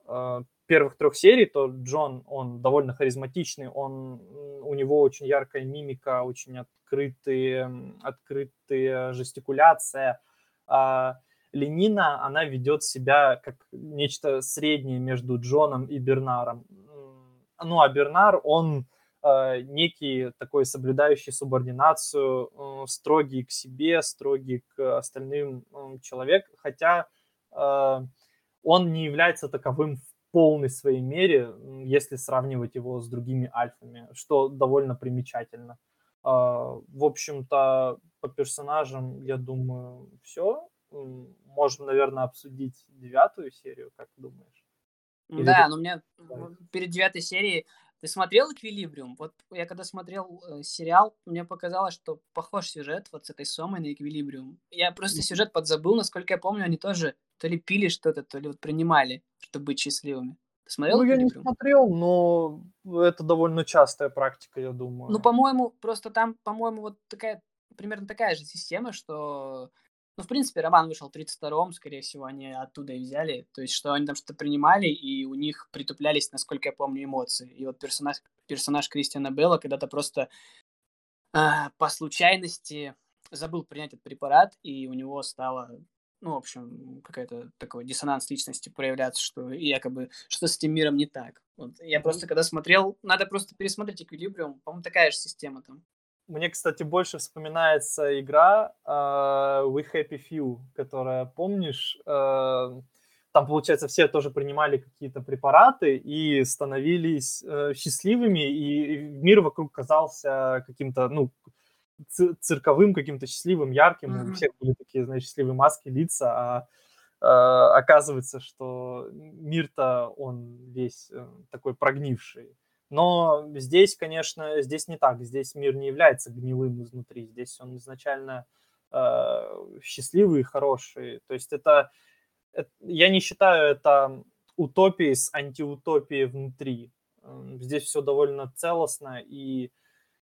э, первых трех серий, то Джон, он довольно харизматичный, он, у него очень яркая мимика, очень открытые, открытая жестикуляция. А Ленина, она ведет себя как нечто среднее между Джоном и Бернаром. Ну, а Бернар, он э, некий такой соблюдающий субординацию, э, строгий к себе, строгий к остальным э, человек, хотя э, он не является таковым в полной своей мере, если сравнивать его с другими альфами, что довольно примечательно. А, в общем-то, по персонажам, я думаю, все. Можем, наверное, обсудить девятую серию, как думаешь? Или да, но мне перед девятой серией ты смотрел «Эквилибриум»? Вот я когда смотрел э, сериал, мне показалось, что похож сюжет вот с этой Сомой на «Эквилибриум». Я просто сюжет подзабыл, насколько я помню, они тоже то ли пили что-то, то ли вот принимали, чтобы быть счастливыми. Ты смотрел Ну, я не смотрел, но это довольно частая практика, я думаю. Ну, по-моему, просто там, по-моему, вот такая, примерно такая же система, что Ну, в принципе, роман вышел в 32-м, скорее всего, они оттуда и взяли. То есть, что они там что-то принимали, и у них притуплялись, насколько я помню, эмоции. И вот персонаж, персонаж Кристиана Белла когда-то просто э, по случайности забыл принять этот препарат, и у него стало, ну, в общем, какая-то такой диссонанс личности проявляться, что якобы что с этим миром не так. Вот я просто когда смотрел, надо просто пересмотреть Эквилибриум, по-моему, такая же система там. Мне, кстати, больше вспоминается игра uh, We Happy Few, которая, помнишь, uh, там, получается, все тоже принимали какие-то препараты и становились uh, счастливыми, и мир вокруг казался каким-то, ну, цирковым, каким-то счастливым, ярким. Mm-hmm. У всех были такие, знаешь, счастливые маски, лица, а оказывается, что мир-то он весь такой прогнивший. Но здесь, конечно, здесь не так. Здесь мир не является гнилым изнутри. Здесь он изначально э, счастливый и хороший. То есть это, это, я не считаю это утопией с антиутопией внутри. Здесь все довольно целостно и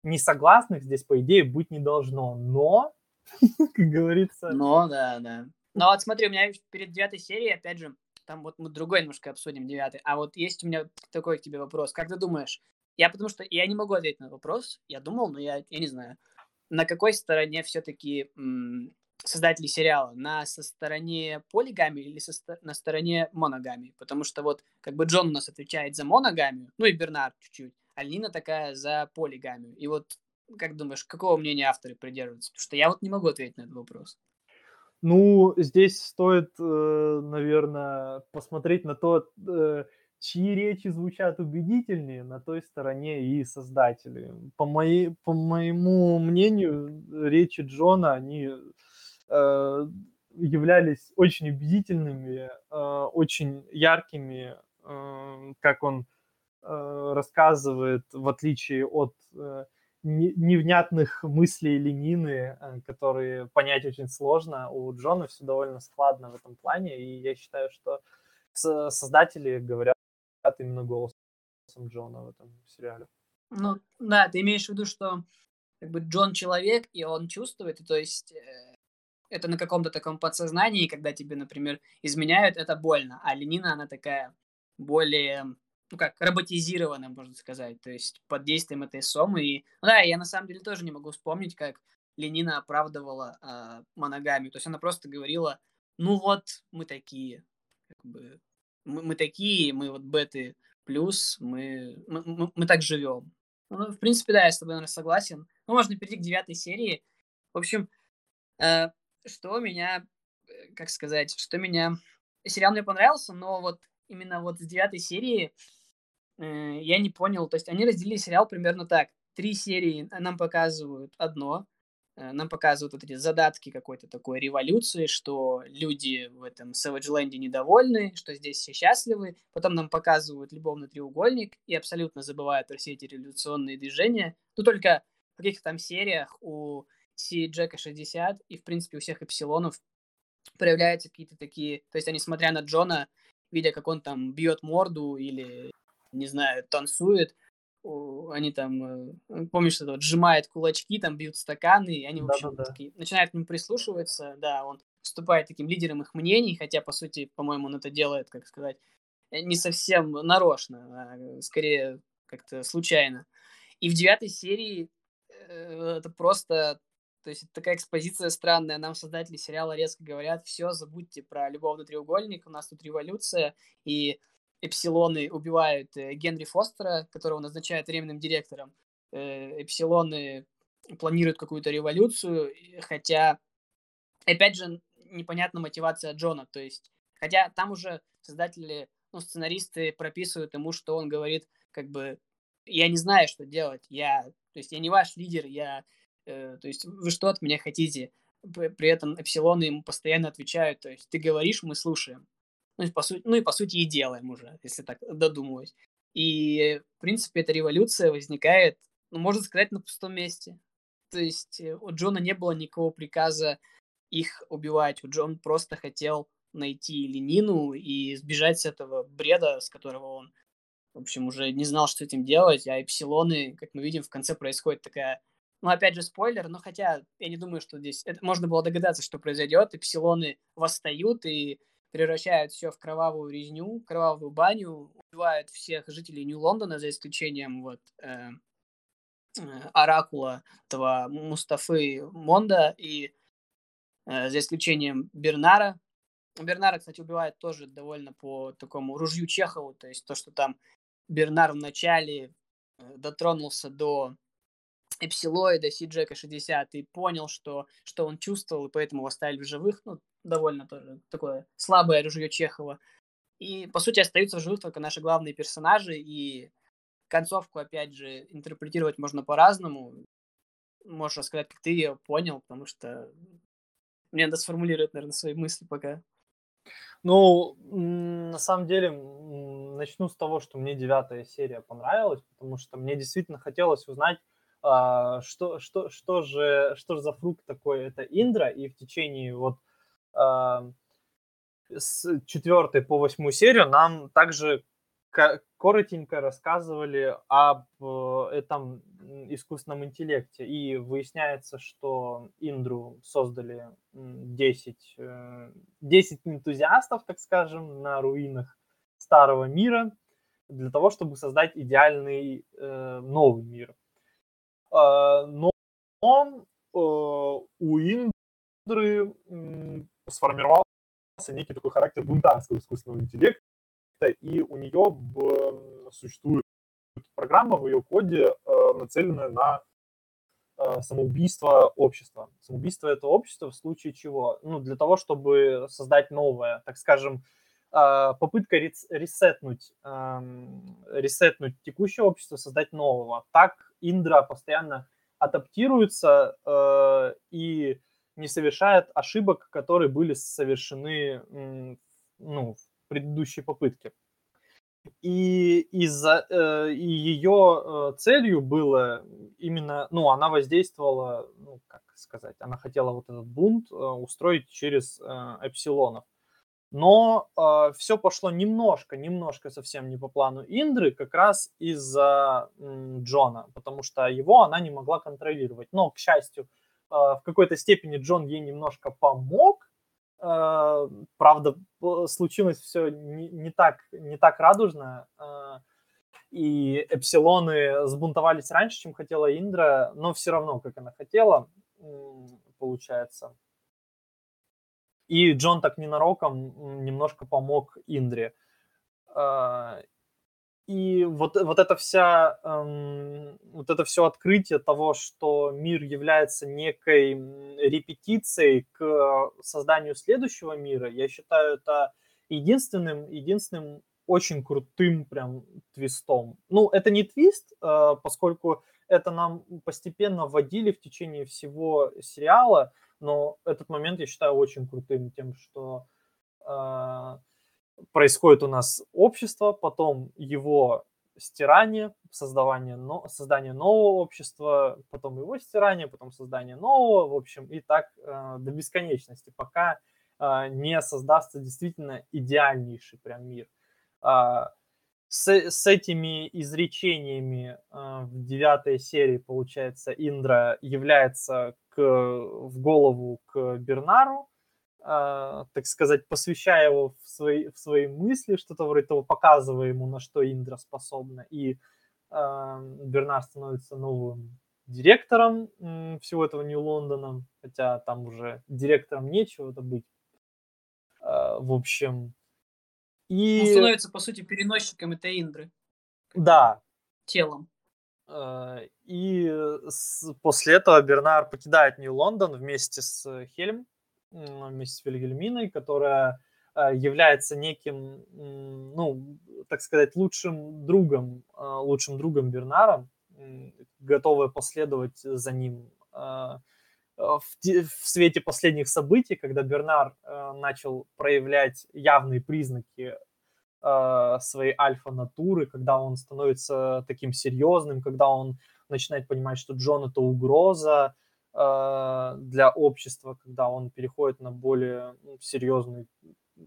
несогласных здесь, по идее, быть не должно. Но, <laughs> как говорится... Но, да, да. Но вот смотри, у меня перед девятой серией, опять же, там вот мы другой немножко обсудим, девятый. А вот есть у меня такой к тебе вопрос. Как ты думаешь, я потому что я не могу ответить на вопрос, я думал, но я, я не знаю, на какой стороне все-таки создатели сериала? На со стороне полигами или со, на стороне моногами? Потому что вот как бы Джон у нас отвечает за моногамию, ну и Бернард чуть-чуть, а Лина такая за полигамию. И вот как думаешь, какого мнения авторы придерживаются? Потому что я вот не могу ответить на этот вопрос. Ну, здесь стоит, э, наверное, посмотреть на то, э, чьи речи звучат убедительнее, на той стороне и создатели. По, моей, по моему мнению, речи Джона, они э, являлись очень убедительными, очень яркими, как он рассказывает, в отличие от невнятных мыслей Ленины, э, которые понять очень сложно. У Джона все довольно складно в этом плане, и я считаю, что создатели говорят именно голосом Джона в этом сериале. Ну, да, ты имеешь в виду, что как бы Джон человек, и он чувствует, и то есть э, это на каком-то таком подсознании, когда тебе, например, изменяют, это больно, а Ленина, она такая более ну как, роботизированным, можно сказать, то есть под действием этой сомы. И, ну, да, я на самом деле тоже не могу вспомнить, как Ленина оправдывала э, моногамию. То есть она просто говорила, ну вот, мы такие, как бы, мы, мы такие, мы вот беты плюс, мы, мы, мы, мы так живем. Ну, в принципе, да, я с тобой, наверное, согласен. Ну, можно перейти к девятой серии. В общем, э, что меня, э, как сказать, что меня... Сериал мне понравился, но вот именно вот с девятой серии э, я не понял. То есть они разделили сериал примерно так. Три серии нам показывают одно, э, нам показывают вот эти задатки какой-то такой революции, что люди в этом Savage недовольны, что здесь все счастливы. Потом нам показывают любовный треугольник и абсолютно забывают про все эти революционные движения. Ну, только в каких-то там сериях у Си Джека 60 и, в принципе, у всех эпсилонов проявляются какие-то такие... То есть они, смотря на Джона, видя, как он там бьет морду или, не знаю, танцует, они там, э, помнишь, что вот сжимает кулачки, там бьют стаканы, и они, в общем, да, да, такие, начинают к нему прислушиваться, да, он выступает таким лидером их мнений, хотя, по сути, по-моему, он это делает, как сказать, э, не совсем нарочно, а скорее как-то случайно. И в девятой серии э, это просто то есть это такая экспозиция странная. Нам создатели сериала резко говорят, все, забудьте про любовный треугольник, у нас тут революция, и эпсилоны убивают э, Генри Фостера, которого назначают временным директором. Э, эпсилоны планируют какую-то революцию, хотя, опять же, непонятна мотивация Джона. То есть, хотя там уже создатели, ну, сценаристы прописывают ему, что он говорит, как бы, я не знаю, что делать, я, то есть, я не ваш лидер, я Э, то есть вы что от меня хотите? При этом эпсилоны ему постоянно отвечают, то есть ты говоришь, мы слушаем. Ну и по сути, ну и по сути и делаем уже, если так додумывать. И, в принципе, эта революция возникает, ну, можно сказать, на пустом месте. То есть э, у Джона не было никакого приказа их убивать. У Джон просто хотел найти Ленину и сбежать с этого бреда, с которого он, в общем, уже не знал, что с этим делать. А эпсилоны, как мы видим, в конце происходит такая Ну, опять же, спойлер, но хотя я не думаю, что здесь... Это, можно было догадаться, что произойдет, и псилоны восстают и превращают все в кровавую резню, кровавую баню, убивают всех жителей Нью-Лондона, за исключением вот э, э, Оракула, этого Мустафы Монда, и э, за исключением Бернара. Бернара, кстати, убивает тоже довольно по такому ружью Чехову, то есть то, что там Бернар вначале э, дотронулся до эпсилоида Си-Джека 60 и понял, что, что он чувствовал, и поэтому его оставили в живых. Ну, довольно тоже такое слабое ружье Чехова. И, по сути, остаются в живых только наши главные персонажи, и концовку, опять же, интерпретировать можно по-разному. Можешь рассказать, как ты ее понял, потому что мне надо сформулировать, наверное, свои мысли пока. Ну, на самом деле, начну с того, что мне девятая серия понравилась, потому что мне действительно хотелось узнать, а, что, что, что, же, что же за фрукт такой это Индра, и в течение вот а, с четвертой по восьмую серию нам также коротенько рассказывали об э, этом искусственном интеллекте. И выясняется, что Индру создали 10, 10 э, энтузиастов, так скажем, на руинах старого мира для того, чтобы создать идеальный э, новый мир. А, но у Индры сформировался некий такой характер бунтарского искусственного интеллекта, и у нее существует программа в ее коде, э, нацеленная на э, самоубийство общества. Самоубийство это общество в случае чего? Ну, для того, чтобы создать новое, так скажем, э, попытка ресетнуть, эм, ресетнуть текущее общество, создать нового. Так Индра постоянно адаптируется и не совершает ошибок, которые были совершены ну, в предыдущей попытке. И из-за э, и ее э, целью было именно, ну, она воздействовала, ну, как сказать, она хотела вот этот бунт э, устроить через э, эпсилонов. Но э, все пошло немножко, немножко совсем не по плану Индры, как раз из-за Джона, потому что его она не могла контролировать. Но, к счастью, э, в какой-то степени Джон ей немножко помог, Э, правда, случилось все не, не, так, не так радужно, э, и эпсилоны сбунтовались раньше, чем хотела Индра, но все равно, как она хотела, получается. И Джон так ненароком немножко помог Индре. Э, и вот, вот это вся, эм, вот это все открытие того, что мир является некой репетицией к созданию следующего мира, я считаю это единственным, единственным очень крутым прям твистом. Ну, это не твист, э, поскольку это нам постепенно вводили в течение всего сериала, но этот момент я считаю очень крутым тем, что э, происходит у нас общество, потом его стирание, создавание, но, создание нового общества, потом его стирание, потом создание нового, в общем, и так э, до бесконечности, пока э, не создастся действительно идеальнейший прям мир. Э, с, с этими изречениями э, в девятой серии, получается, Индра является к, в голову к Бернару, а, так сказать, посвящая его в свои, в свои мысли, что-то вроде того, показывая ему, на что Индра способна. И э, Бернар становится новым директором э, всего этого Нью-Лондона, хотя там уже директором нечего-то быть. Э, в общем, и... Он становится, по сути, переносчиком этой Индры. Да. Телом. И после этого Бернар покидает Нью-Лондон вместе с Хельм, вместе с Вильгельминой, которая э, является неким, ну, так сказать, лучшим другом, э, лучшим другом Бернара, готовая последовать за ним э, в, в свете последних событий, когда Бернар начал проявлять явные признаки своей альфа-натуры, когда он становится таким серьезным, когда он начинает понимать, что Джон это угроза, а, для общества, когда он переходит на более ну, серьезные,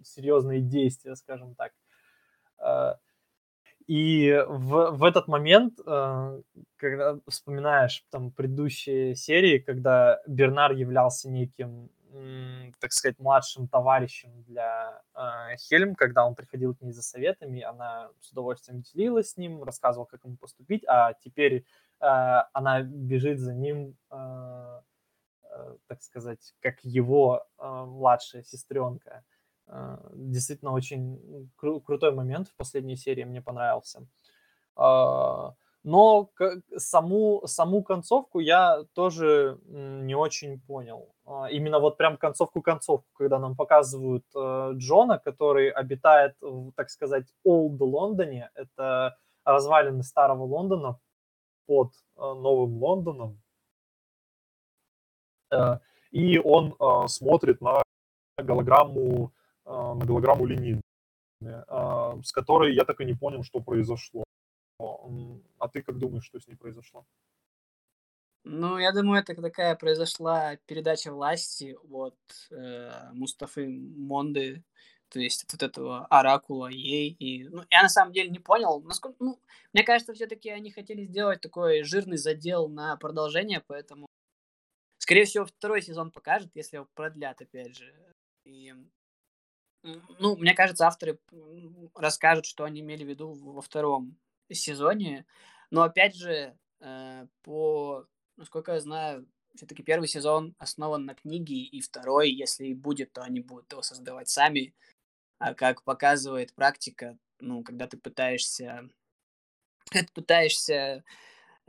серьезные действия, скажем так. А, и в, в этот момент, э, когда вспоминаешь там предыдущие серии, когда Бернар являлся неким, так сказать, младшим товарищем для э, Хельм, когда он приходил к ней за советами, она с удовольствием делилась с ним, рассказывала, как ему поступить, а теперь э, она бежит за ним, так сказать, как его младшая сестренка. Э, действительно очень кру- крутой момент в последней серии мне понравился. А, но саму, саму концовку я тоже не очень понял. А, именно вот прям концовку-концовку, когда нам показывают э, Джона, который обитает, в, так сказать, Олд Лондоне. Это развалины старого Лондона под э, Новым Лондоном. И он смотрит на голограмму на голограмму Ленина, а, с которой я так и не понял, что произошло. А ты как думаешь, что с ней произошло? Ну, я думаю, это такая произошла передача власти от э, Мустафы Монды, то есть от этого оракула ей. И, ну, я на самом деле не понял, насколько, ну, мне кажется, все-таки они хотели сделать такой жирный задел на продолжение, поэтому, скорее всего, второй сезон покажет, если его продлят, опять же. И ну, мне кажется, авторы расскажут, что они имели в виду во втором сезоне. Но опять же, э, по, насколько я знаю, все-таки первый сезон основан на книге, и второй, если и будет, то они будут его создавать сами. А как показывает практика, ну, когда ты пытаешься, когда <laughs> ты пытаешься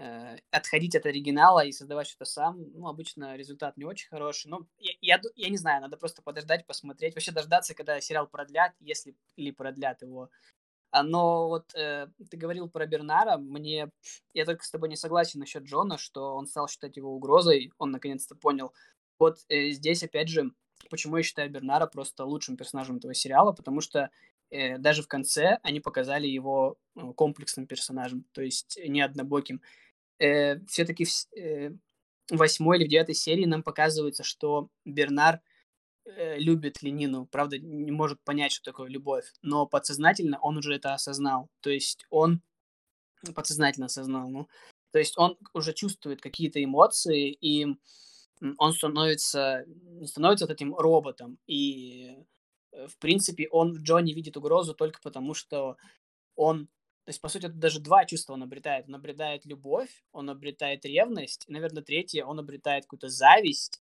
э, отходить от оригинала и создавать что-то сам, ну, обычно результат не очень хороший. Но я, я, я не знаю, надо просто подождать, посмотреть, вообще дождаться, когда сериал продлят, если или продлят его. А, но вот э, ты говорил про Бернара, мне я только с тобой не согласен насчет Джона, что он стал считать его угрозой, он наконец-то понял. Вот э, здесь опять же, почему я считаю Бернара просто лучшим персонажем этого сериала, потому что э, даже в конце они показали его э, комплексным персонажем, то есть не однобоким э, все-таки в э, восьмой или в девятой серии нам показывается, что Бернар э, любит Ленину, правда, не может понять, что такое любовь, но подсознательно он уже это осознал. То есть он подсознательно осознал, ну, то есть он уже чувствует какие-то эмоции, и он становится, становится вот этим роботом. И, э, в принципе, он в Джонни видит угрозу только потому, что он то есть, по сути, это даже два чувства он обретает. Он обретает любовь, он обретает ревность, и, наверное, третье, он обретает какую-то зависть,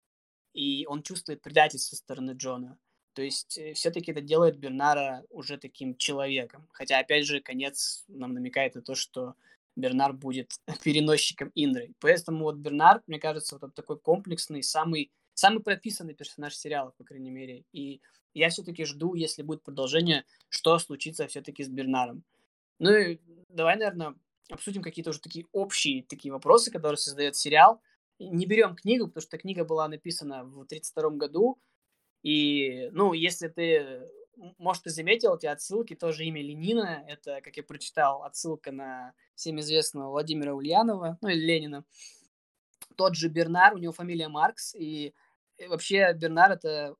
и он чувствует предательство со стороны Джона. То есть, э, все-таки это делает Бернара уже таким человеком. Хотя, опять же, конец нам намекает на то, что Бернар будет <laughs> переносчиком Индры. Поэтому вот Бернар, мне кажется, вот такой комплексный, самый, самый прописанный персонаж сериала, по крайней мере. И я все-таки жду, если будет продолжение, что случится все-таки с Бернаром. Ну и давай, наверное, обсудим какие-то уже такие общие такие вопросы, которые создает сериал. Не берем книгу, потому что книга была написана в 1932 году. И, ну, если ты, может, ты заметил эти отсылки, тоже имя Ленина, это, как я прочитал, отсылка на всем известного Владимира Ульянова, ну, или Ленина. Тот же Бернар, у него фамилия Маркс, и вообще Бернар это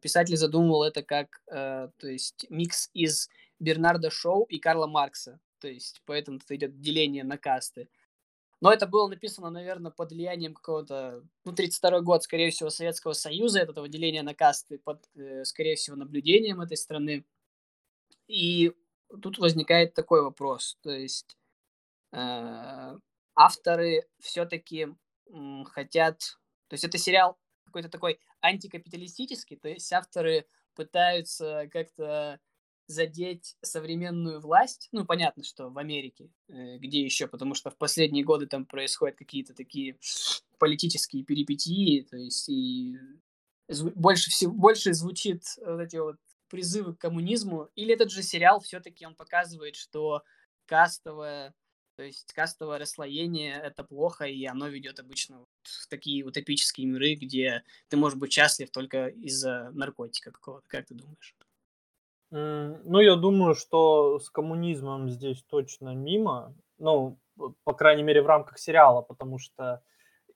писатель задумывал это как, э, то есть, микс из Бернарда Шоу и Карла Маркса. То есть, поэтому тут идет деление на касты. Но это было написано, наверное, под влиянием какого-то, ну, 32 год, скорее всего, Советского Союза, этого деления на касты, под, э, скорее всего, наблюдением этой страны. И тут возникает такой вопрос, то есть э, авторы все-таки хотят, то есть это сериал какой-то такой антикапиталистический, то есть авторы пытаются как-то задеть современную власть, ну, понятно, что в Америке, э, где еще, потому что в последние годы там происходят какие-то такие политические перипетии, то есть и больше, всего, больше звучит вот эти вот призывы к коммунизму, или этот же сериал все-таки он показывает, что кастовое, то есть кастовое расслоение это плохо, и оно ведет обычно в такие утопические миры, где ты можешь быть счастлив только из-за наркотика какого-то, как ты думаешь? Ну, я думаю, что с коммунизмом здесь точно мимо. Ну, по крайней мере, в рамках сериала, потому что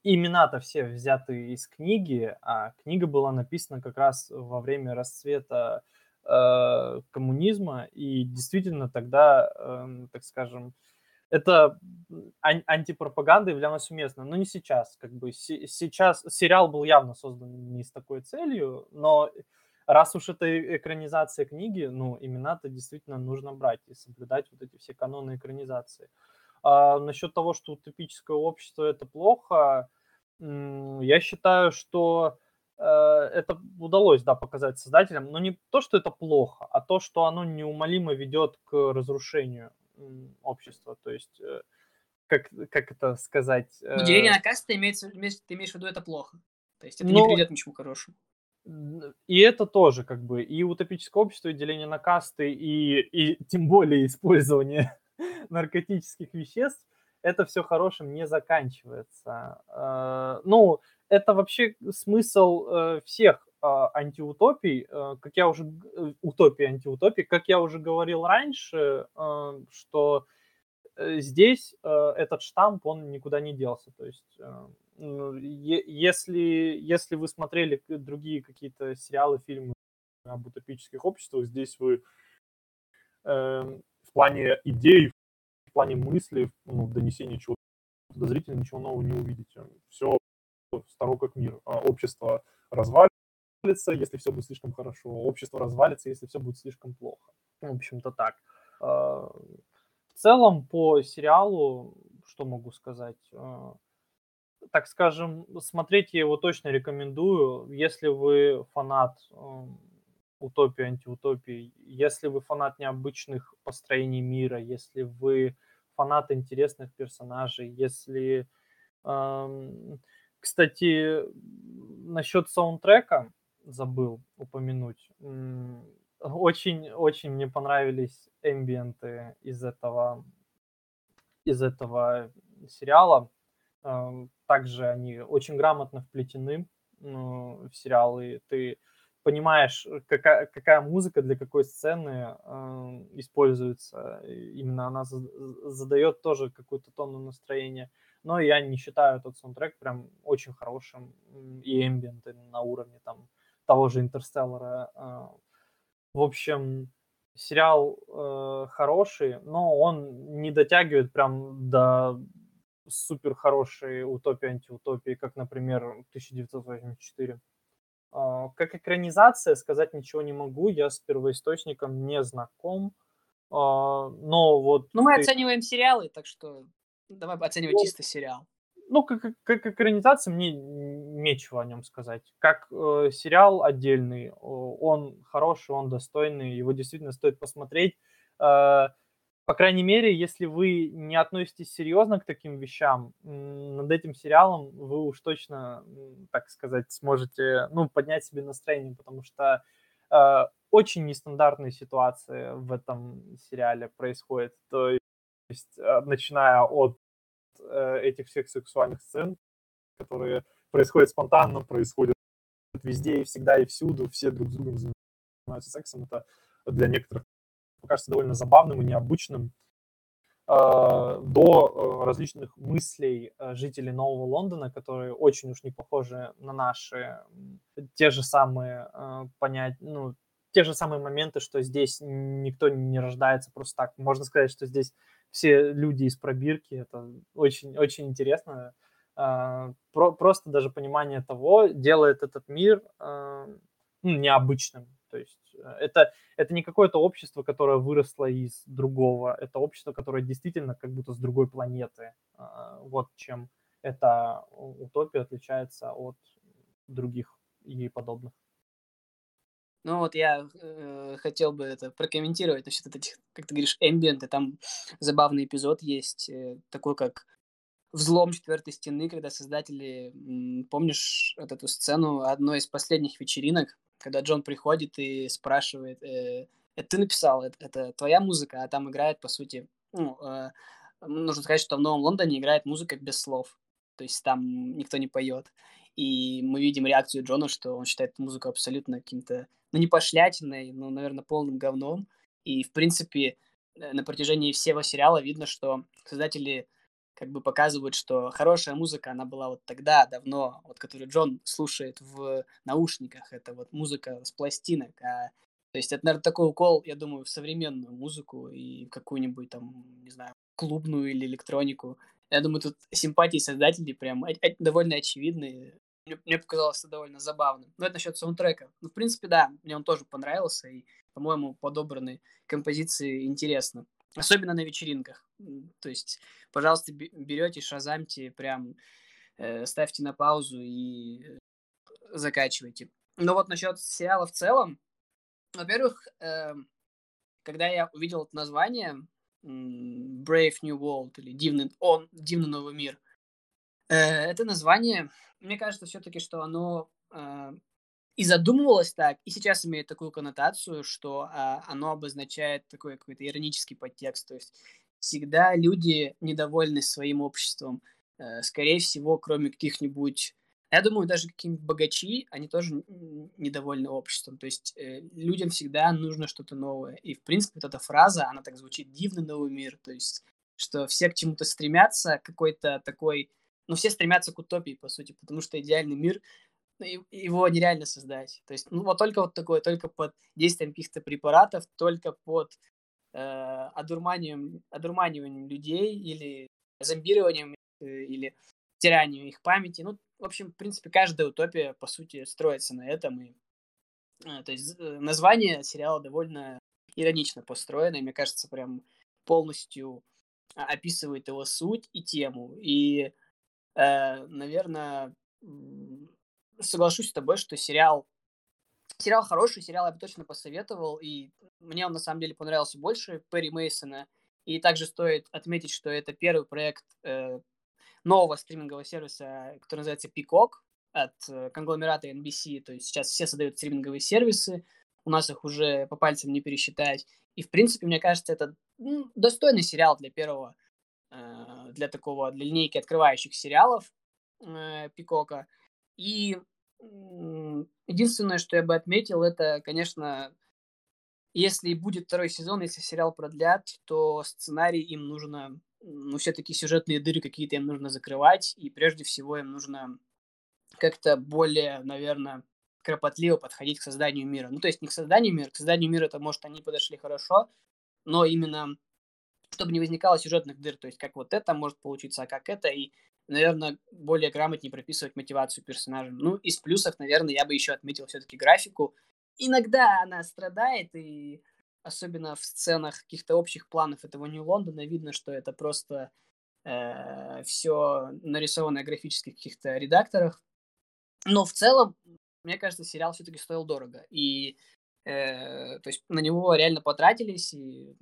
имена-то все взяты из книги, а книга была написана как раз во время расцвета э, э, коммунизма, и действительно тогда, э, так скажем, это ан- антипропаганда являлась уместно, но не сейчас. Как бы с- сейчас сериал был явно создан не с такой целью, но раз уж это экранизация книги, ну, имена-то действительно нужно брать и соблюдать вот эти все каноны экранизации. А насчет того, что утопическое общество это плохо, я считаю, что э, это удалось, да, показать создателям, но не то, что это плохо, а то, что оно неумолимо ведет к разрушению общества. То есть, э, как, как это сказать? Ну, деление на касты, имеется, ты имеешь в виду, это плохо. То есть это но... не приведет к ничему хорошему. И это тоже как бы и утопическое общество, и деление на касты, и, и тем более использование <laughs> наркотических веществ, это все хорошим не заканчивается. Э, ну, это вообще смысл э, всех а, антиутопий, э, как я уже утопии антиутопии, как я уже говорил раньше, что здесь этот штамп он никуда не делся. То есть если, если вы смотрели другие какие-то сериалы, фильмы об утопических обществах, здесь вы э, в плане идей, в плане мысли, ну, донесения чего-то подозрительного, ничего нового не увидите. Все старо как мир. А общество развалится, если все будет слишком хорошо. Общество развалится, если все будет слишком плохо. В общем-то так. А, в целом по сериалу, что могу сказать? Так скажем, смотреть я его точно рекомендую, если вы фанат утопии, антиутопии, если вы фанат необычных построений мира, если вы фанат интересных персонажей, если... Кстати, насчет саундтрека забыл упомянуть. Очень-очень мне понравились эмбиенты из этого, из этого сериала также они очень грамотно вплетены ну, в сериалы. Ты понимаешь, какая, какая музыка для какой сцены э, используется. Именно она задает тоже какую-то тонну настроения. Но я не считаю этот саундтрек прям очень хорошим и эмбиенты на уровне там того же Интерстеллара. Э. В общем, сериал э, хороший, но он не дотягивает прям до супер хорошие утопии, антиутопии, как, например, 1984. А, как экранизация сказать ничего не могу, я с первоисточником не знаком, а, но вот... Ну, мы ты... оцениваем сериалы, так что давай оценивать ну, чисто сериал. Ну, как, как экранизация, мне нечего о нем сказать. Как э, сериал отдельный, он хороший, он достойный, его действительно стоит посмотреть. Э, по крайней мере, если вы не относитесь серьезно к таким вещам, над этим сериалом вы уж точно, так сказать, сможете, ну, поднять себе настроение, потому что э, очень нестандартные ситуации в этом сериале происходят. То есть, э, начиная от э, этих всех сексуальных сцен, которые происходят спонтанно, происходят везде и всегда и всюду, все друг с другом занимаются сексом. Это для некоторых покажется довольно забавным и необычным, а, до э, различных мыслей э, жителей Нового Лондона, которые очень уж не похожи на наши, те же самые э, понять, ну, те же самые моменты, что здесь никто не рождается просто так. Можно сказать, что здесь все люди из пробирки. Это очень, очень интересно. Про, просто даже понимание того делает этот мир ну, необычным. То есть Э, это, это не какое-то общество, которое выросло из другого, это общество, которое действительно как будто с другой планеты. А, вот чем эта утопия отличается от других ей подобных. Ну вот я э, хотел бы это прокомментировать насчет этих, как ты говоришь, эмбиенты. Там забавный эпизод есть, э, такой как взлом четвертой стены, когда создатели, помнишь вот эту сцену одной из последних вечеринок, когда Джон приходит и спрашивает, э, это ты написал, это, это твоя музыка, а там играет, по сути, ну, э, нужно сказать, что в Новом Лондоне играет музыка без слов, то есть там никто не поет. И мы видим реакцию Джона, что он считает музыку абсолютно каким-то, ну, не пошлятиной, но, наверное, полным говном. И, в принципе, э, на протяжении всего сериала видно, что создатели как бы показывают, что хорошая музыка, она была вот тогда, давно, вот которую Джон слушает в наушниках, это вот музыка с пластинок, а То есть это, наверное, такой укол, я думаю, в современную музыку и какую-нибудь там, не знаю, клубную или электронику. Я думаю, тут симпатии создателей прям довольно очевидны. Мне, мне показалось это довольно забавным. Но это насчет саундтрека. Ну, в принципе, да, мне он тоже понравился, и, по-моему, подобраны композиции интересно. Особенно на вечеринках. То есть, пожалуйста, берете, шазамьте, прям э, ставьте на паузу и закачивайте. Но вот насчет сериала в целом, во-первых, э, когда я увидел это название Brave New World или Дивный, он, Дивный Новый Мир, э, это название, мне кажется, все-таки, что оно э, и задумывалось так, и сейчас имеет такую коннотацию, что а, оно обозначает такой какой-то иронический подтекст. То есть всегда люди недовольны своим обществом. Э, скорее всего, кроме каких-нибудь... Я думаю, даже какие-нибудь богачи, они тоже недовольны обществом. То есть э, людям всегда нужно что-то новое. И, в принципе, вот эта фраза, она так звучит «дивный новый мир». То есть, что все к чему-то стремятся, какой-то такой... Ну, все стремятся к утопии, по сути, потому что идеальный мир его нереально создать. То есть, ну, вот только вот такое, только под действием каких-то препаратов, только под э, одурманием, одурманиванием людей или зомбированием э, или тиранием их памяти. Ну, в общем, в принципе, каждая утопия, по сути, строится на этом. И, э, то есть, название сериала довольно иронично построено, и, мне кажется, прям полностью описывает его суть и тему. И, наверное, соглашусь с тобой, что сериал сериал хороший, сериал я бы точно посоветовал, и мне он на самом деле понравился больше Перри Мейсона. И также стоит отметить, что это первый проект э, нового стримингового сервиса, который называется Peacock от э, конгломерата NBC. То есть сейчас все создают стриминговые сервисы, у нас их уже по пальцам не пересчитать. И, в принципе, мне кажется, это ну, достойный сериал для первого, э, для такого, для линейки открывающих сериалов э, Пикока. И единственное, что я бы отметил, это, конечно, если будет второй сезон, если сериал продлят, то сценарий им нужно, ну, все-таки сюжетные дыры какие-то им нужно закрывать, и прежде всего им нужно как-то более, наверное, кропотливо подходить к созданию мира. Ну, то есть не к созданию мира, к созданию мира, это, может, они подошли хорошо, но именно чтобы не возникало сюжетных дыр, то есть как вот это может получиться, а как это, и наверное, более грамотнее прописывать мотивацию персонажа. Ну, из плюсов, наверное, я бы еще отметил все-таки графику. Иногда она страдает, и особенно в сценах каких-то общих планов этого Нью-Лондона видно, что это просто э, все нарисованное в графических каких-то редакторах. Но в целом, мне кажется, сериал все-таки стоил дорого. И э, то есть на него реально потратились, и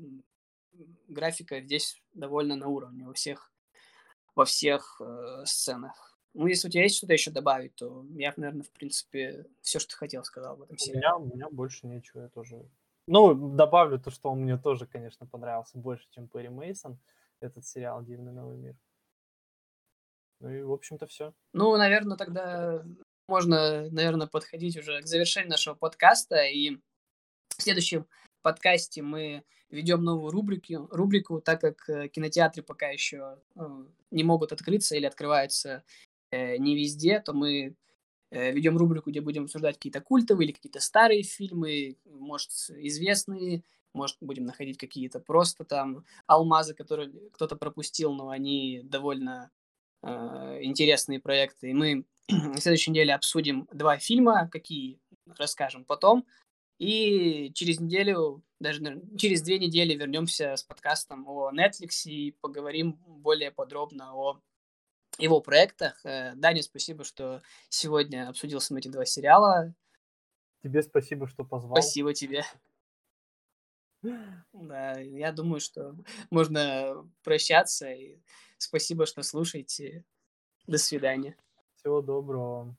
графика здесь довольно на уровне у всех во всех э, сценах. Ну, если у тебя есть что-то еще добавить, то я, наверное, в принципе, все, что хотел, сказал в этом сериале. У меня, у меня больше нечего, я тоже... Ну, добавлю то, что он мне тоже, конечно, понравился больше, чем Перри Мейсон, этот сериал «Дивный новый мир». Ну и, в общем-то, все. Ну, наверное, тогда можно, наверное, подходить уже к завершению нашего подкаста. И в следующем подкасте мы ведем новую рубрику, рубрику, так как э, кинотеатры пока еще э, не могут открыться или открываются э, не везде, то мы ведем рубрику, где будем обсуждать какие-то культовые или какие-то старые фильмы, может, известные, может, будем находить какие-то просто там алмазы, которые кто-то пропустил, но они довольно э, интересные проекты. И мы <clears throat> на следующей неделе обсудим два фильма, какие расскажем потом. И через неделю, даже через две недели вернемся с подкастом о Netflix и поговорим более подробно о его проектах. Э, Даня, спасибо, что сегодня обсудил с нами эти два сериала. Тебе спасибо, что позвал. Спасибо тебе. Да, я думаю, что можно прощаться. И спасибо, что слушаете. До свидания. Всего доброго.